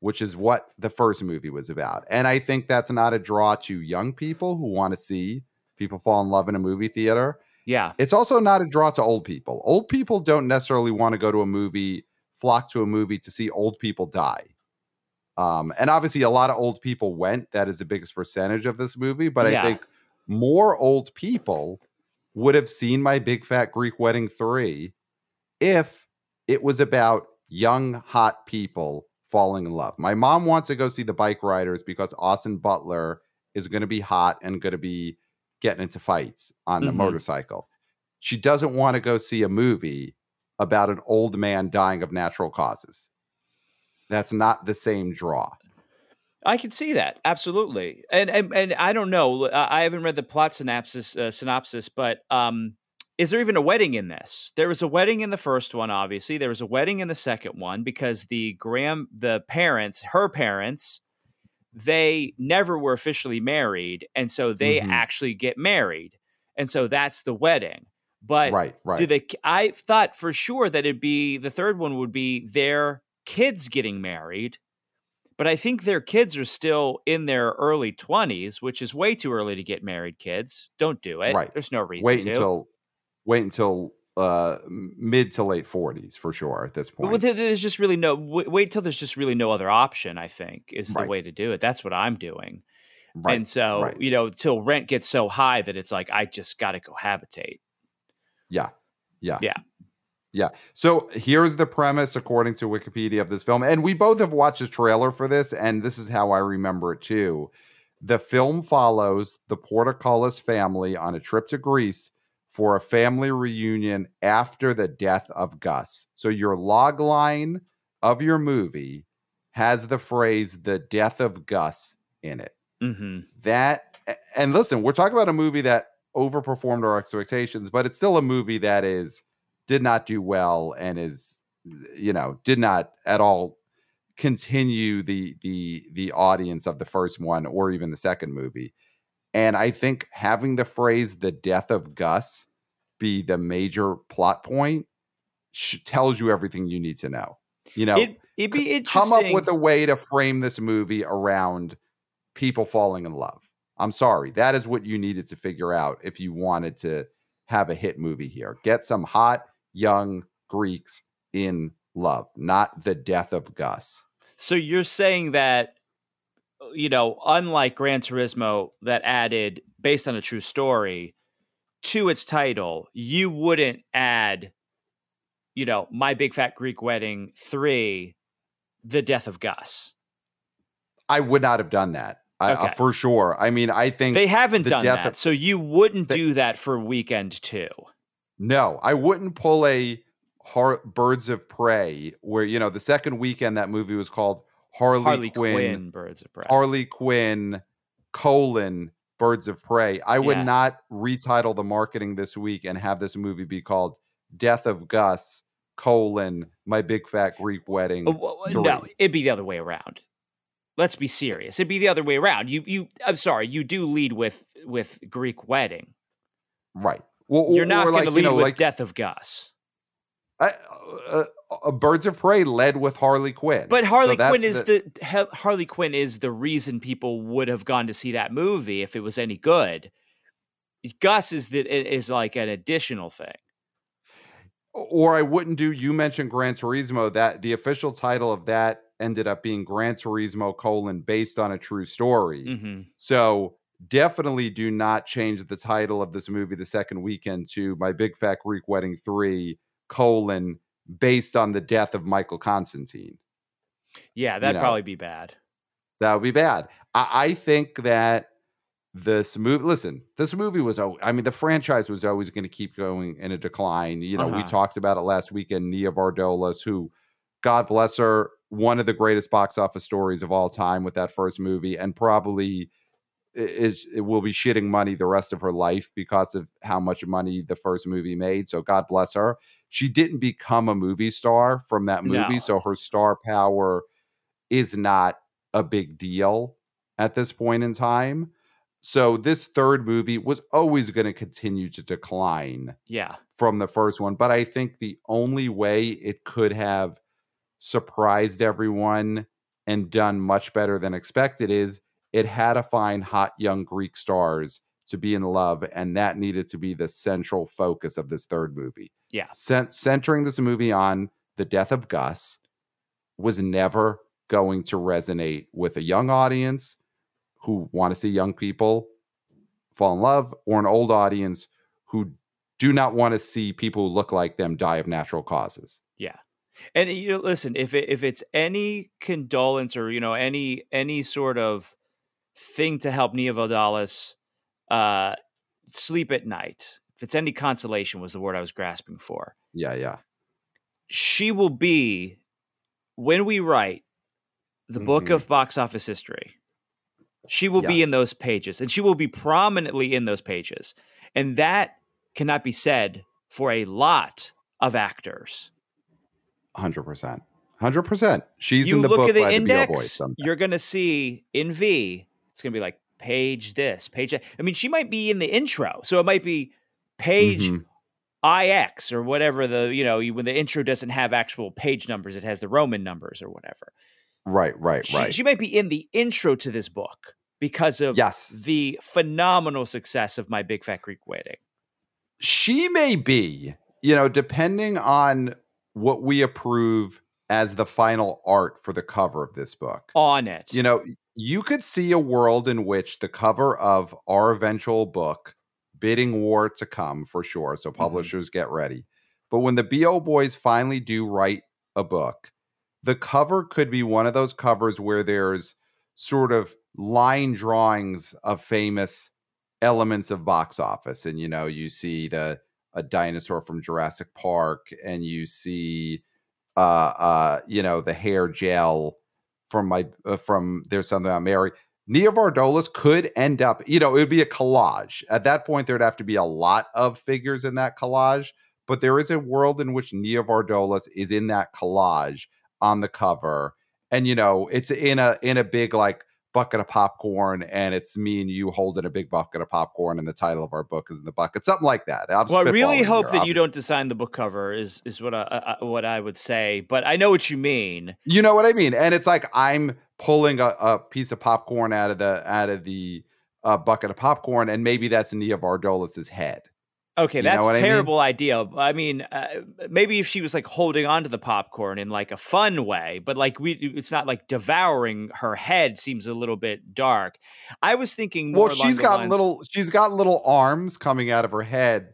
which is what the first movie was about. And I think that's not a draw to young people who want to see people fall in love in a movie theater. yeah. It's also not a draw to old people. Old people don't necessarily want to go to a movie, flock to a movie to see old people die. Um, and obviously, a lot of old people went. That is the biggest percentage of this movie. But Yeah. I think more old people would have seen my Big Fat Greek Wedding 3 if it was about young, hot people falling in love. My mom wants to go see the bike riders because Austin Butler is going to be hot and going to be getting into fights on the Mhm. motorcycle. She doesn't want to go see a movie about an old man dying of natural causes. That's not the same draw. I can see that absolutely, and and, and I don't know. I I haven't read the plot synopsis uh, synopsis, but um, is there even a wedding in this? There was a wedding in the first one, obviously. There was a wedding in the second one because the Graham, the parents, her parents, they never were officially married, and so they Mhm. actually get married, and so that's the wedding. But right, right. do the I thought for sure that it'd be the third one would be their kids getting married, but I think their kids are still in their early twenties, which is way too early to get married. Kids, don't do it. Right. There's no reason wait to. until wait until uh mid to late 40s for sure at this point. there's just really no wait, wait till there's just really no other option. I think is the Right. way to do it. That's what I'm doing. right. and so right. you know, till rent gets so high that it's like I just got to cohabitate. Yeah. Yeah. Yeah. Yeah. So here's the premise, according to Wikipedia, of this film. And we both have watched a trailer for this, and this is how I remember it too. The film follows the Portokalos family on a trip to Greece for a family reunion after the death of Gus. So your log line of your movie has the phrase the death of Gus in it hmm that and listen we're talking about a movie that overperformed our expectations but it's still a movie that is did not do well and is you know did not at all continue the the the audience of the first one or even the second movie and i think having the phrase the death of gus be the major plot point sh- tells you everything you need to know you know It it'd be interesting. come up with a way to frame this movie around people falling in love. I'm sorry. That is what you needed to figure out if you wanted to have a hit movie here. Get some hot young Greeks in love, not the death of Gus. So you're saying that, uh, you know, unlike Gran Turismo that added based on a true story to its title, you wouldn't add, you know, My Big Fat Greek Wedding 3, The Death of Gus. I would not have done that. I, uh, for sure. I mean, I think They haven't the done that. of- so you wouldn't They- do that for Weekend 2. No, I wouldn't pull a har- Birds of Prey where you know the second weekend that movie was called Harley, Harley Quinn, Quinn, Birds of Prey. Harley Quinn colon Birds of Prey. I would Yeah. not retitle the marketing this week and have this movie be called Death of Gus colon My Big Fat Greek Wedding. Uh, w- w- No, it'd be the other way around. Let's be serious. It'd be the other way around. You, you. I'm sorry. You do lead with with Greek wedding. Right. Well, You're not going like, to you lead know, with like Death of Gus. I, uh, uh, Birds of Prey led with Harley Quinn. But Harley that's Quinn is the, Har- Harley Quinn is the reason people would have gone to see that movie if it was any good. Gus is the is like an additional thing. or I wouldn't do. You mentioned Gran Turismo. That the official title of that ended up being Gran Turismo colon based on a true story. hmm So definitely do not change the title of this movie the second weekend to My Big Fat Greek Wedding 3 colon based on the death of Michael Constantine. Yeah, that'd know. probably be bad. That would be bad. I, I think that this movie, listen, this movie was, I mean, the franchise was always going to keep going in a decline. You know, we Uh-huh. talked about it last weekend. Nia Vardalos, who, God bless her, one of the greatest box office stories of all time with that first movie, and probably is it will be shitting money the rest of her life because of how much money the first movie made. So God bless her. She didn't become a movie star from that movie, No. so her star power is not a big deal at this point in time. So this third movie was always going to continue to decline Yeah. from the first one, but I think the only way it could have surprised everyone and done much better than expected is it had to find hot young Greek stars to be in love, and that needed to be the central focus of this third movie. Yeah. Cent- centering this movie on the death of Gus was never going to resonate with a young audience who want to see young people fall in love or an old audience who do not want to see people who look like them die of natural causes. Yeah. And you know, listen, if it, if it's any condolence or you know any any sort of thing to help Nia Vardalos uh, sleep at night, if it's any consolation, was the word I was grasping for. Yeah, yeah. She will be when we write the book Mhm. of box office history. She will be in those pages, and she will be prominently in those pages, and that cannot be said for a lot of actors. 100%. 100%. She's you in the look book at the by the Beale Boys index, you're going to see in V, it's going to be like page this, page that. I mean, she might be in the intro. So it might be page Mhm. IX or whatever the, you know, you, when the intro doesn't have actual page numbers, it has the Roman numbers or whatever. Right, right, She, right. she might be in the intro to this book because of yes. the phenomenal success of My Big Fat Greek Wedding. she may be, you know, depending on what we approve as the final art for the cover of this book. On it. You know, you could see a world in which the cover of our eventual book, Bidding War to Come, for sure. So publishers get ready. But when the BO boys finally do write a book, the cover could be one of those covers where there's sort of line drawings of famous elements of box office. And you know, you see the a dinosaur from Jurassic Park, and you see uh uh you know the hair gel from my uh, from there's something about Mary. Nia Vardalos could end up, you know, it would be a collage. At that point, there'd have to be a lot of figures in that collage, but there is a world in which Nia Vardalos is in that collage on the cover. And you know, it's in a in a big like bucket of popcorn, and it's me and you holding a big bucket of popcorn, and the title of our book is in the bucket, something like that. I'm well, I really hope here, that you don't design the book cover. Is is what I, I what I would say, but I know what you mean. You know what I mean? And it's like I'm pulling a, a piece of popcorn out of the out of the uh, bucket of popcorn, and maybe that's Nia Vardalos's head. Okay, that's what I a mean? terrible idea. I mean, uh, maybe if she was like holding onto the popcorn in like a fun way, but like we, it's not like devouring her head. Seems a little bit dark. I was thinking more. Well, she's got lines- little she's got little arms coming out of her head,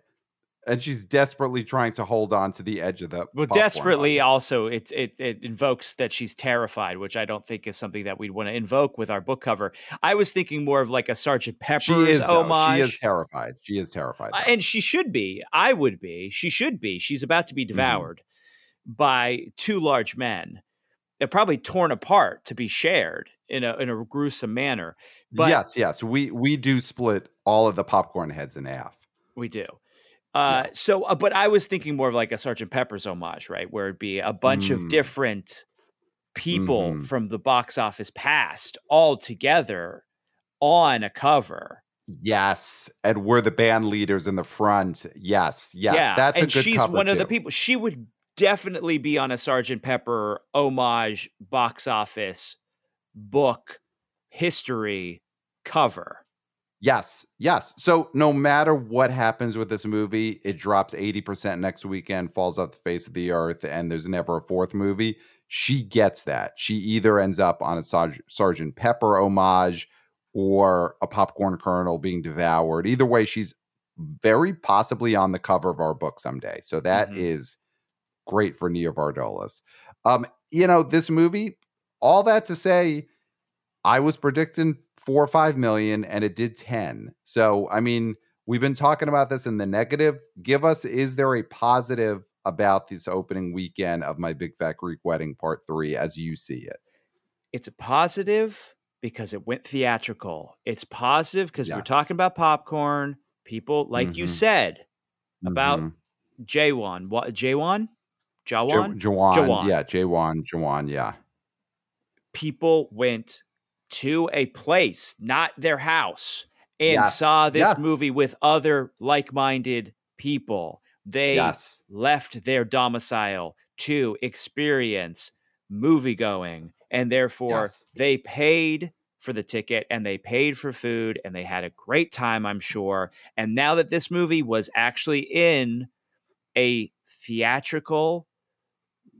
and she's desperately trying to hold on to the edge of the. Well, desperately, bucket. also it, it it invokes that she's terrified, which I don't think is something that we'd want to invoke with our book cover. I was thinking more of like a Sergeant Pepper's She is though. homage. She is terrified. She is terrified. Uh, and she should be. I would be. She should be. She's about to be Mm-hmm. devoured by two large men. They're probably torn apart to be shared in a in a gruesome manner. But yes, yes, we we do split all of the popcorn heads in half. we do. Uh, So, uh, but I was thinking more of like a Sergeant Pepper's homage, right? Where it'd be a bunch of Mm. different people Mhm. from the box office past all together on a cover. Yes, and we're the band leaders in the front. Yes, yes, yeah, that's and a good she's one of the people. She would definitely be on a Sergeant Pepper homage box office book history cover. Yes, yes. So no matter what happens with this movie, it drops 80% next weekend, falls off the face of the earth, and there's never a fourth movie. She gets that. She either ends up on a Sarge- Sergeant Pepper homage or a popcorn kernel being devoured. Either way, she's very possibly on the cover of our book someday. So that is Mhm. great for Nia Vardalos. Um, you know, this movie, all that to say, I was predicting four or five million and it did 10. So, I mean, we've been talking about this in the negative. Give us, is there a positive about this opening weekend of My Big Fat Greek Wedding Part Three as you see it? It's a positive because it went theatrical. It's positive because we're talking about popcorn. People, like you Mhm. said, about Mhm. Jawan. What Jawan? J- Jawan? Jawan, yeah, Jawan, Jawan, yeah, People went to a place, not their house, and Yes. saw this Yes. movie with other like-minded people. They yes, left their domicile to experience movie going and therefore they paid for the ticket and they paid for food and they had a great time i'm sure and now that this movie was actually in a theatrical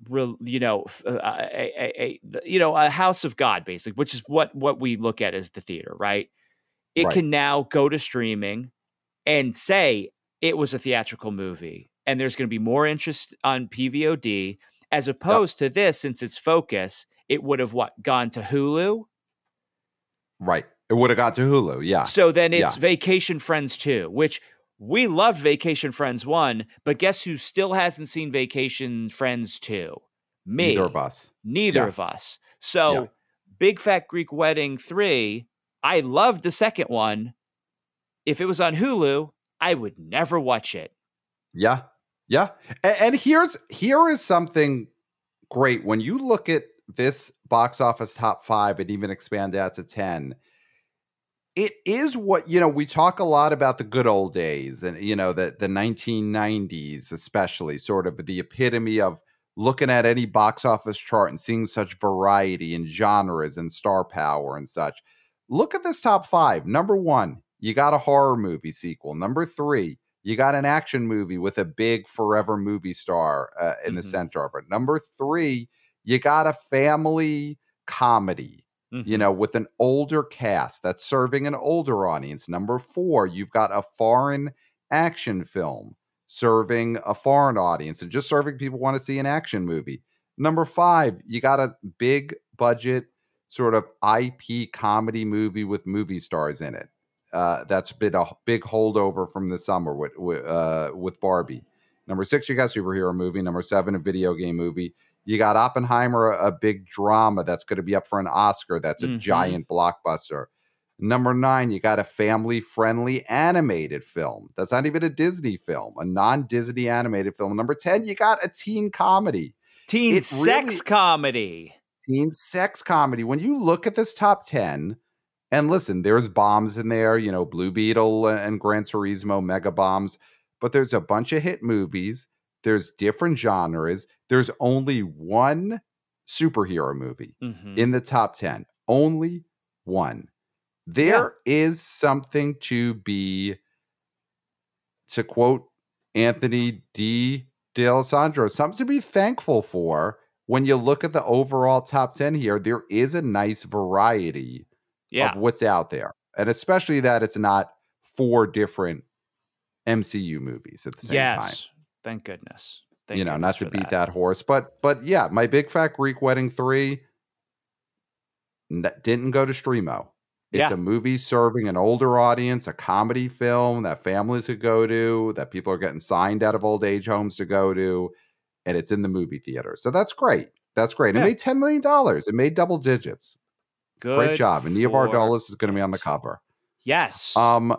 you know uh, a, a, a, you know a house of god basically which is what what we look at as the theater right it Right. can now go to streaming and say it was a theatrical movie and there's going to be more interest on pvod as opposed to this since its focus it would have what gone to hulu right. It would have got to Hulu, yeah, so then it's yeah. vacation friends too, which we loved vacation friends 1 but guess who still hasn't seen vacation friends 2 me neither of us. neither Yeah. of us so Yeah. big fat greek wedding 3 i loved the second one if it was on hulu i would never watch it Yeah, yeah. And, and here's here is something great when you look at this box office top five and even expand that to ten. It is what you know. We talk a lot about the good old days, and you know the the 1990s, especially sort of the epitome of looking at any box office chart and seeing such variety in genres and star power and such. Look at this top five. Number one, you got a horror movie sequel. Number three, you got an action movie with a big forever movie star uh, in the Mhm. center of it. Number three, you got a family comedy, you Mhm. know, with an older cast that's serving an older audience. Number four, you've got a foreign action film serving a foreign audience and just serving people who want to see an action movie. Number five, you got a big budget sort of IP comedy movie with movie stars in it. Uh, that's been a big holdover from the summer with with, uh, with Barbie. Number six, you got superhero movie. Number seven, a video game movie. You got Oppenheimer, a, big drama that's going to be up for an Oscar. That's a Mhm. giant blockbuster. Number nine, you got a family friendly animated film. That's not even a Disney film, a non Disney animated film. Number 10, you got a teen comedy, teen it sex really- comedy teen sex comedy. When you look at this top 10, and listen, there's bombs in there, you know, Blue Beetle and Gran Turismo, mega bombs, but there's a bunch of hit movies. There's different genres. There's only one superhero movie Mhm. in the top 10. Only one. There is something to be, to quote Anthony D. D'Alessandro, something to be thankful for when you look at the overall top 10 here. There is a nice variety yeah of what's out there. And especially that it's not four different MCU movies at the same time yes thank goodness Thank you know, goodness not to beat that. horse, but but yeah, my big fat Greek wedding three didn't go to Streamo. It's Yeah. a movie serving an older audience, a comedy film that families could go to, that people are getting signed out of old age homes to go to, and it's in the movie theater. So that's great. That's great. It made ten million dollars. It made double digits. Good great job. And Nia Vardalos is going to be on the cover. Yes. Um,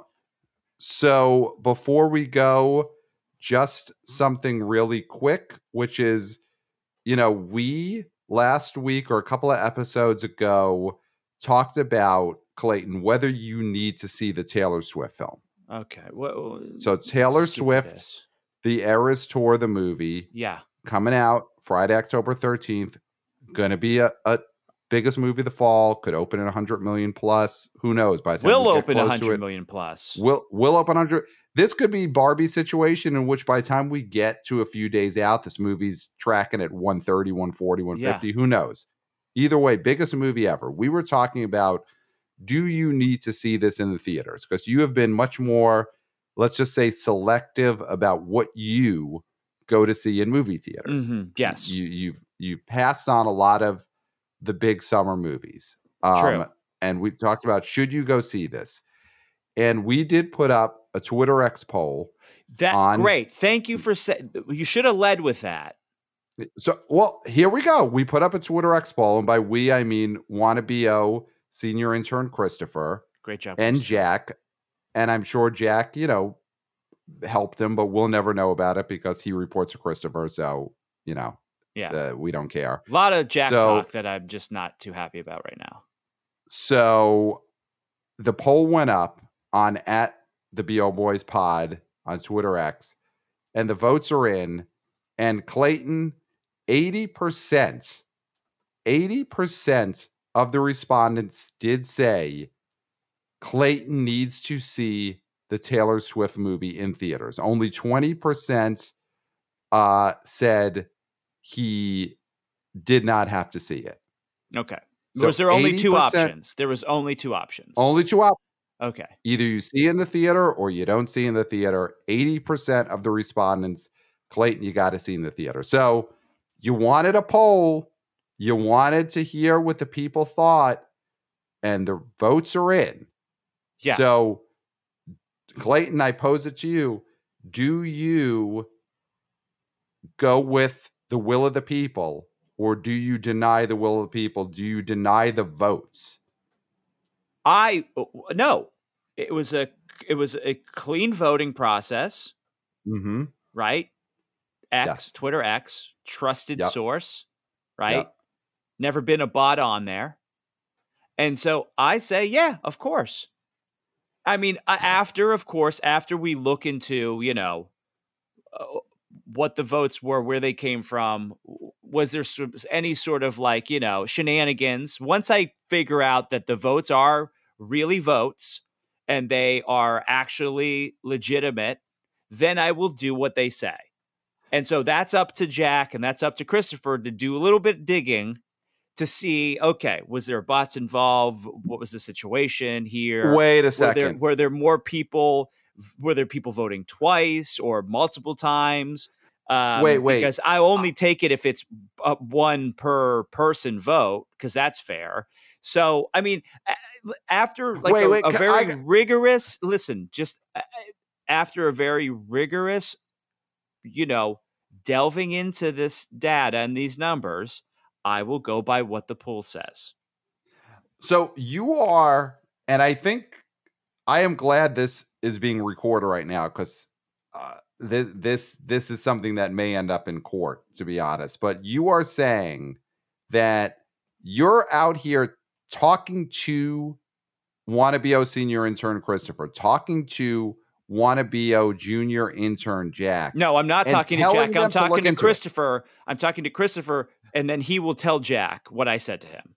so before we go, just something really quick, which is, you know, we last week or a couple of episodes ago talked about Clayton whether you need to see the Taylor Swift film. okay. Well, uh, So Taylor to Swift-. The Eras Tour, the movie, Yeah. coming out Friday, October 13th. Gonna be a, a biggest movie of the fall. Could open at 100 million plus. Who knows? By the time Will we get open a close to hundred it- million plus. Will will open hundred. This could be Barbie situation in which by the time we get to a few days out, this movie's tracking at 130, 140, 150. Who knows? Either way, biggest movie ever. We were talking about do you need to see this in the theaters? Because you have been much more, let's just say, selective about what you go to see in movie theaters. Mhm, Yes. You you've you passed on a lot of the big summer movies. Um, True. And we talked about should you go see this? And we did put up a Twitter X poll. that on- great. Thank you for saying. You should have led with that. So, well, here we go. We put up a Twitter X poll, and by we I mean WannaBO senior intern Christopher Great job. and Christopher. Jack. And I'm sure Jack, you know, helped him, but we'll never know about it because he reports to Christopher. So, you know, Yeah. uh, we don't care. A lot of Jack So- talk that I'm just not too happy about right now. So the poll went up on at the BO Boys Pod on Twitter X, and the votes are in. And Clayton, 80%, 80% of the respondents did say Clayton needs to see the Taylor Swift movie in theaters. Only 20% uh, said he did not have to see it. Okay. So was there only two options? There was only two options. Only two options. okay. either you see in the theater or you don't see in the theater 80% of the respondents clayton you got to see in the theater so you wanted a poll you wanted to hear what the people thought and the votes are in Yeah. so clayton i pose it to you do you go with the will of the people or do you deny the will of the people do you deny the votes I no. It was a it was a clean voting process, mm-hmm right? X, Yes. Twitter X, trusted Yep. source, right? Yep. Never been a bot on there. And so I say, yeah, of course. I mean, after, of course, after we look into, you know, uh, what the votes were, where they came from, was there any sort of like, you know, shenanigans? Once I figure out that the votes are really votes and they are actually legitimate, then I will do what they say. And so that's up to Jack and that's up to Christopher to do a little bit digging to see okay, was there bots involved? What was the situation here? wait a were second there were there more people were there people voting twice or multiple times? Um, Wait, wait. because i only take it if it's uh, one per person vote because that's fair. So i mean after like Wait, a, wait, a very I- rigorous listen just uh, after a very rigorous you know delving into this data and these numbers i will go by what the poll says. So you are, and I think I am glad this is being recorded right now because uh, this this this is something that may end up in court, to be honest. But you are saying that you're out here talking to WannaBO senior intern Christopher, talking to WannaBO junior intern Jack. No, I'm not talking to Jack. I'm them to talking to into it. Christopher. I'm talking to Christopher, and then he will tell Jack what I said to him.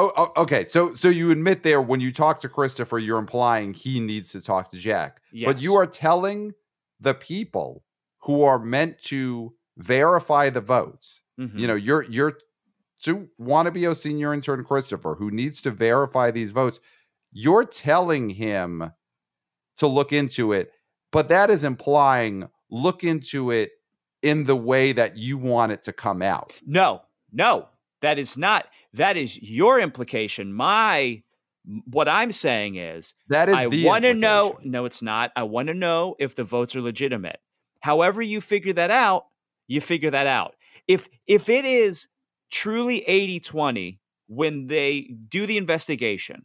Oh, oh, okay. So so you admit there when you talk to Christopher, you're implying he needs to talk to Jack. But you are telling the people who are meant to verify the votes. Mhm. You know, you're you're to WannaBO senior intern Christopher who needs to verify these votes. You're telling him to look into it, but that is implying look into it in the way that you want it to come out. No, no, that is not. That is your implication. My what I'm saying is That is I want to know. No, it's not. I want to know if the votes are legitimate. However, you figure that out, you figure that out. If if it is truly 80-20 when they do the investigation,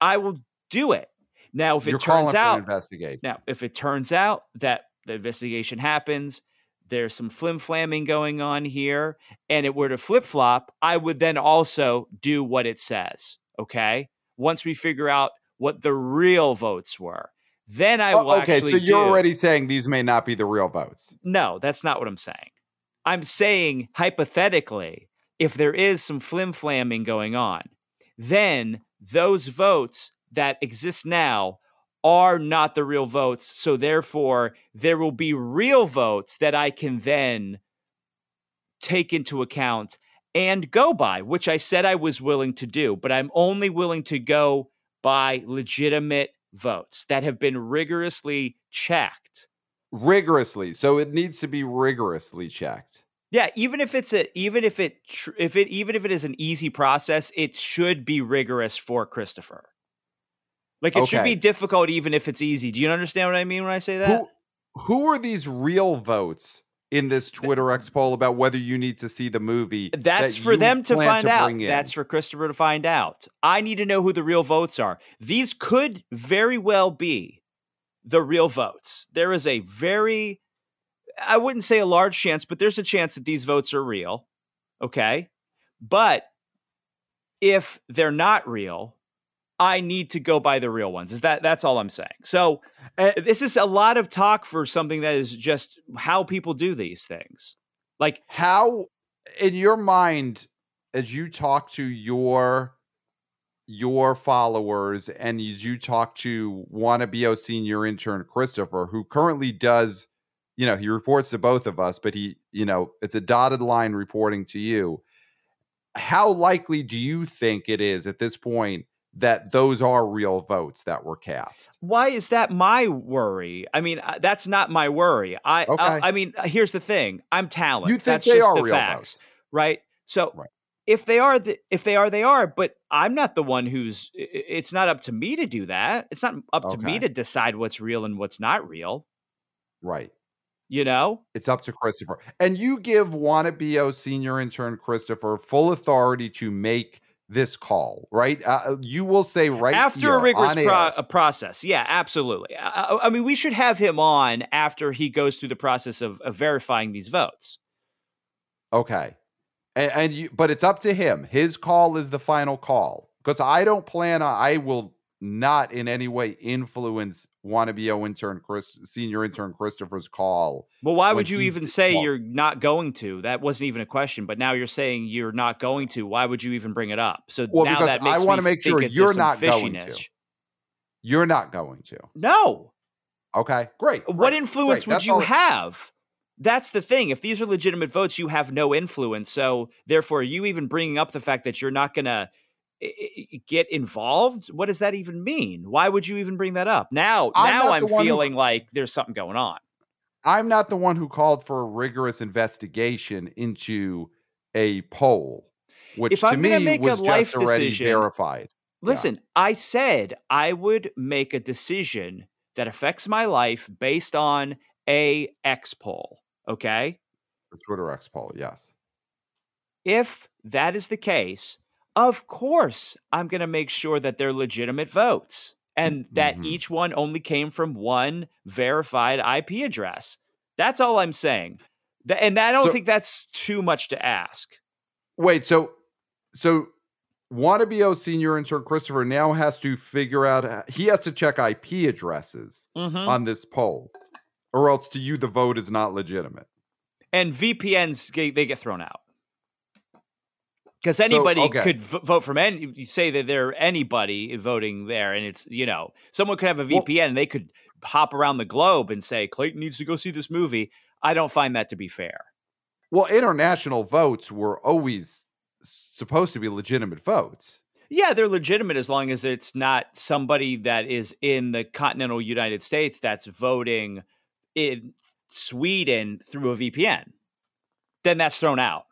I will do it. Now, if it You're calling turns out investigation. now, if it turns out that the investigation happens, there's some flim flamming going on here, and it were to flip flop, I would then also do what it says. Okay. Once we figure out what the real votes were, then I oh, will Oh, okay, actually so you're do- already saying these may not be the real votes. No, that's not what I'm saying. I'm saying hypothetically, if there is some flim flamming going on, then those votes that exist now are not the real votes. So therefore, there will be real votes that I can then take into account and go by, which I said I was willing to do, but I'm only willing to go by legitimate votes that have been rigorously checked. Rigorously. So it needs to be rigorously checked. Yeah, even if it's a even if it tr- if it even if it is an easy process, it should be rigorous for Christopher. Like it should be difficult even if it's easy. Do you understand what I mean when I say that? Who who are these real votes in this Twitter X poll about whether you need to see the movie. That's that for them to find out. in. That's for Christopher to find out. I need to know who the real votes are. These could very well be the real votes. There is a very, I wouldn't say a large chance, but there's a chance that these votes are real. Okay. But if they're not real, I need to go buy the real ones. Is that that's all I'm saying. So Eh, this is a lot of talk for something that is just how people do these things. Like how in your mind as you talk to your your followers and as you talk to wannabe senior intern christopher who currently does you know he reports to both of us but he you know it's a dotted line reporting to you how likely do you think it is at this point that those are real votes that were cast why is that my worry? I mean, uh, that's not my worry. I Okay. I, I mean, uh, here's the thing. I'm talent. you think that's they are the real facts, votes right? So Right. if they are the, if they are they are, but I'm not the one who's it's not up to me to do that. It's not up to me to decide what's real and what's not real, right you know? It's up to Christopher. And you give Wannabe senior intern Christopher full authority to make this call, right? Uh, you will say right after here a rigorous pro- a process. Yeah, absolutely. I, I- I mean, we should have him on after he goes through the process of, of verifying these votes. Okay. And, and you, but it's up to him. His call is the final call because I don't plan on, I will not in any way influence WannaBO intern Chris, senior intern Christopher's call. Well, why would you even say calls. you're not going to? That wasn't even a question, but now you're saying you're not going to. Why would you even bring it up? So Well, now because that I wanna me make sure you're not going to. fishiness. You're not going to. No. Okay. Great. What influence great. would That's you have? That's the thing. If these are legitimate votes, you have no influence. So, therefore, you even bringing up the fact that you're not going to get involved. What does that even mean? Why would you even bring that up? Now, I'm now I'm one who- feeling like there's something going on. I'm not the one who called for a rigorous investigation into a poll, which If to I'm me a was just already decision- verified. Listen, I said I would make a decision that affects my life based on a X poll. Okay. The Twitter X poll, yes. If that is the case, of course, I'm going to make sure that they're legitimate votes and that Mhm. each one only came from one verified IP address. That's all I'm saying. Th- And I don't So- think that's too much to ask. Wait, so so wannabe senior intern Christopher now has to figure out uh, he has to check IP addresses Mhm. on this poll, or else to you the vote is not legitimate. and VPNs they get thrown out because anybody okay. could v- vote from any. You say that they're anybody voting there, and it's you know someone could have a Well- VPN and they could hop around the globe and say Clayton needs to go see this movie. I don't find that to be fair. Well, international votes were always supposed to be legitimate votes. Yeah, they're legitimate as long as it's not somebody that is in the continental United States that's voting in Sweden through a VPN. Then that's thrown out.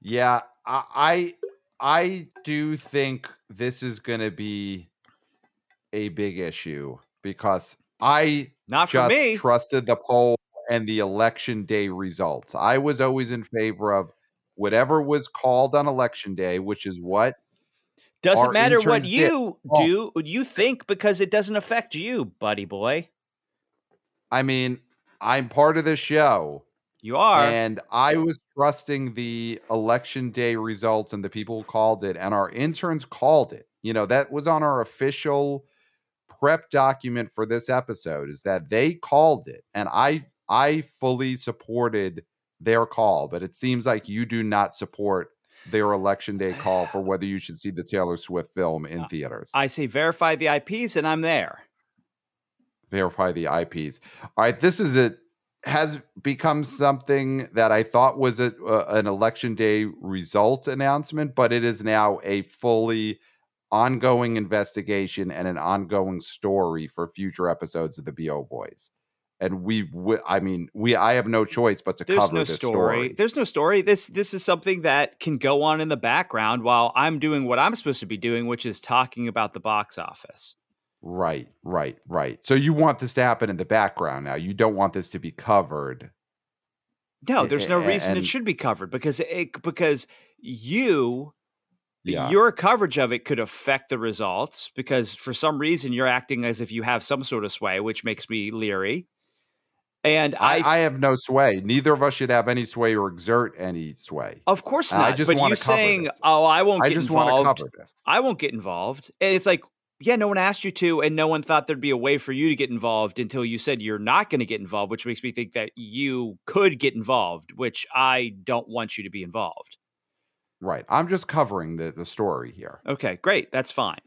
Yeah, I I, I do think this is going to be a big issue because I Not for just me. trusted the poll and the election day results. I was always in favor of whatever was called on election day, which is what Doesn't matter what interns did. you Oh. do, you think because it doesn't affect you, buddy boy. I mean, I'm part of this show. You are. And I was trusting the election day results and the people called it, and our interns called it. You know, that was on our official prep document for this episode, is that they called it. And I I fully supported their call, but it seems like you do not support their election day call for whether you should see the Taylor Swift film in Uh, theaters. I say verify the IPs and I'm there. verify the IPs. All right, this is a has become something that I thought was a, uh, an election day result announcement, but it is now a fully ongoing investigation and an ongoing story for future episodes of the BO Boys. And we, wi- I mean, we, I have no choice but to There's cover no this story. story. There's no story. This this is something that can go on in the background while I'm doing what I'm supposed to be doing, which is talking about the box office. Right, right, right. So you want this to happen in the background now. You don't want this to be covered No, there's no reason and it should be covered because it because you yeah, your coverage of it could affect the results because for some reason you're acting as if you have some sort of sway, which makes me leery. And I, I, I have no sway. Neither of us should have any sway or exert any sway. of course I not. just but wanna you saying, this. "Oh, I won't I get just want to cover this. I won't get involved. And it's like, yeah, no one asked you to, and no one thought there'd be a way for you to get involved until you said you're not going to get involved, which makes me think that you could get involved, which I don't want you to be involved. Right. I'm just covering the the story here. Okay, great. That's fine.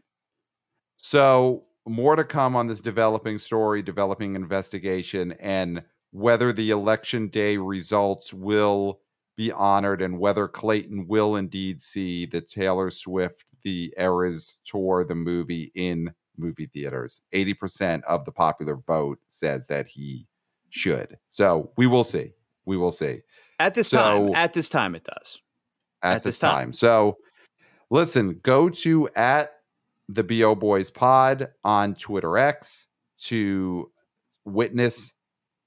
So more to come on this developing story, developing investigation, and whether the election day results will be honored and whether Clayton will indeed see the Taylor Swift The Eras tour, the movie in movie theaters. 80% of the popular vote says that he should. So we will see. We will see At this time, at this time, it does. at, At this this time. time. So listen, go to at the BO Boys Pod on Twitter X to witness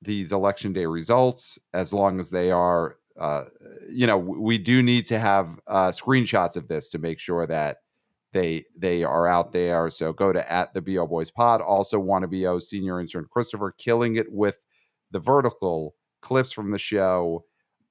these election day results as long as they are uh, you know we do need to have uh, screenshots of this to make sure that they they are out there. So go to at the bo boys pod. Also WannaBO senior intern christopher killing it with the vertical clips from the show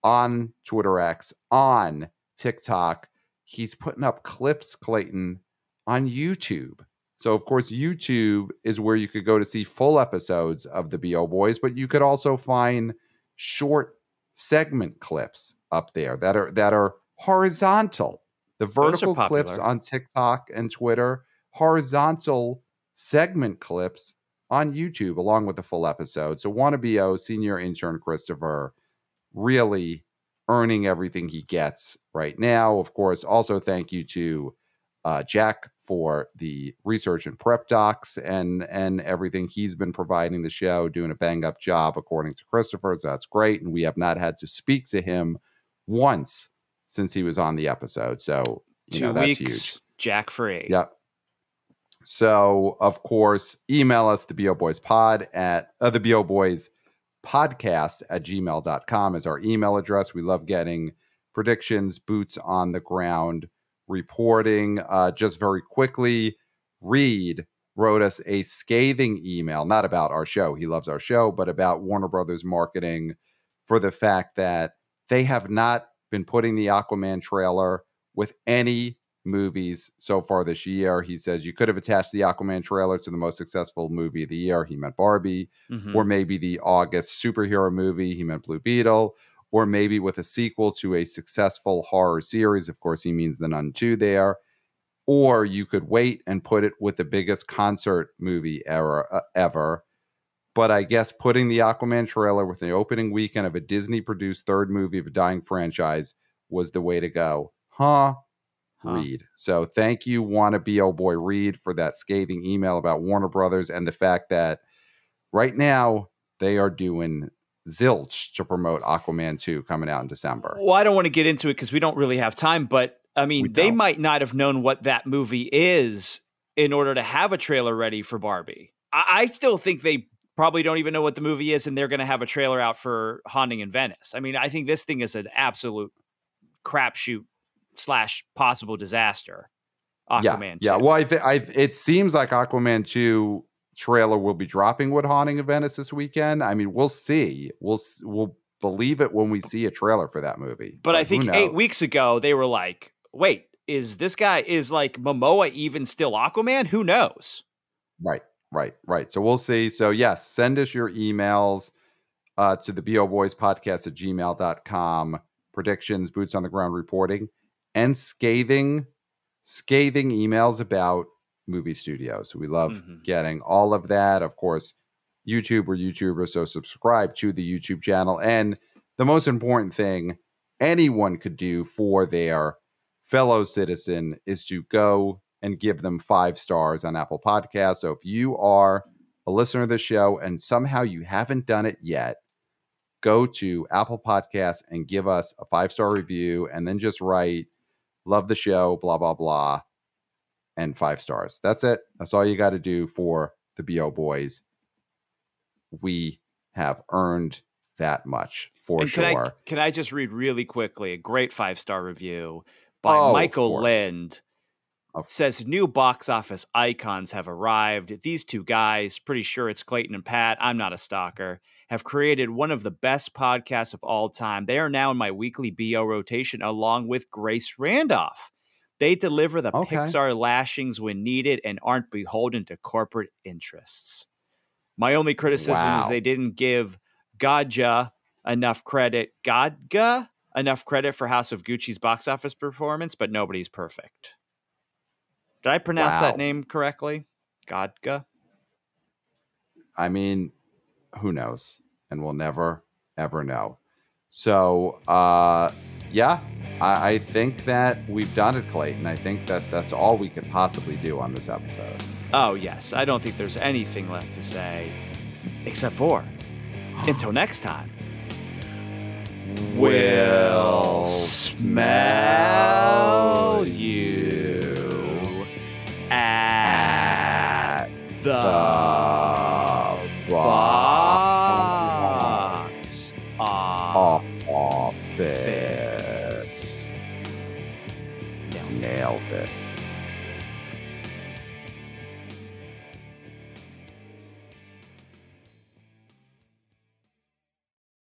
on twitter x on tiktok. He's putting up clips clayton on youtube. So of course youtube is where you could go to see full episodes of the bo boys but you could also find short segment clips up there that are that are horizontal. The vertical clips on tiktok and twitter horizontal segment clips on youtube along with the full episode. So wanna senior intern christopher really earning everything he gets right now. Of course also thank you to uh, Jack for the research and prep docs and and everything he's been providing the show, doing a bang up job according to Christopher. So that's great, and we have not had to speak to him once since he was on the episode. So you Two know that's weeks, huge. Jack free. Yep. So of course, email us the BO Boys pod at uh, the BO Boys podcast at gmail.com is our email address. We love getting predictions, boots on the ground reporting. Uh, just very quickly, Reed wrote us a scathing email, not about our show. He loves our show, but about Warner Brothers marketing for the fact that they have not been putting the Aquaman trailer with any movies so far this year. He says you could have attached the Aquaman trailer to the most successful movie of the year. He meant Barbie, Mhm. or maybe the August superhero movie. He meant Blue Beetle, or maybe with a sequel to a successful horror series. Of course, he means The Nun 2 there. Or you could wait and put it with the biggest concert movie era, uh, ever. But I guess putting the Aquaman trailer with the opening weekend of a Disney produced third movie of a dying franchise was the way to go. Huh? Huh. Reed. So thank you, wanna be oh boy Reed, for that scathing email about Warner Brothers and the fact that right now they are doing zilch to promote Aquaman 2 coming out in December. Well, I don't want to get into it because we don't really have time, but I mean, they might not have known what that movie is in order to have a trailer ready for Barbie. I, I still think they probably don't even know what the movie is, and they're going to have a trailer out for Haunting in Venice. I mean, I think this thing is an absolute crapshoot slash possible disaster. yeah, Aquaman. yeah. 2. Well, I, th- I it seems like Aquaman 2 trailer will be dropping with Haunting of Venice this weekend. I mean, we'll see. We'll we'll believe it when we see a trailer for that movie. But I think eight weeks ago they were like, "Wait, is this guy is like Momoa even still Aquaman? Who knows?" Right, right, right. So we'll see. So yes, send us your emails uh, to the BO Boys podcast at gmail.com. Predictions, boots on the ground reporting, and scathing, scathing emails about movie studios. We love Mhm. getting all of that. Of course, YouTube or YouTubers, so subscribe to the YouTube channel. And the most important thing anyone could do for their fellow citizen is to go and give them five stars on Apple Podcasts. So if you are a listener of the show and somehow you haven't done it yet, go to Apple Podcasts and give us a five star review and then just write, love the show, blah, blah, blah, and five stars. That's it. That's all you got to do for the BO Boys. We have earned that much for And sure. can I can I just read really quickly a great five star review by Oh, Michael. Lind. Of- Says new box office icons have arrived. These two guys, pretty sure it's Clayton and Pat. I'm not a stalker. Have created one of the best podcasts of all time. They are now in my weekly BO rotation along with Grace Randolph. They deliver the Okay. Pixar lashings when needed and aren't beholden to corporate interests. My only criticism Wow. is they didn't give Gadja enough credit. Gadga enough credit for House of Gucci's box office performance, but nobody's perfect. Did I pronounce Wow. that name correctly? Gadga. I mean, who knows? And we'll never, ever know. So, uh, yeah, I, I think that we've done it, Clayton. I think that that's all we could possibly do on this episode. Oh yes, I don't think there's anything left to say, except for until next time. We'll smell you at the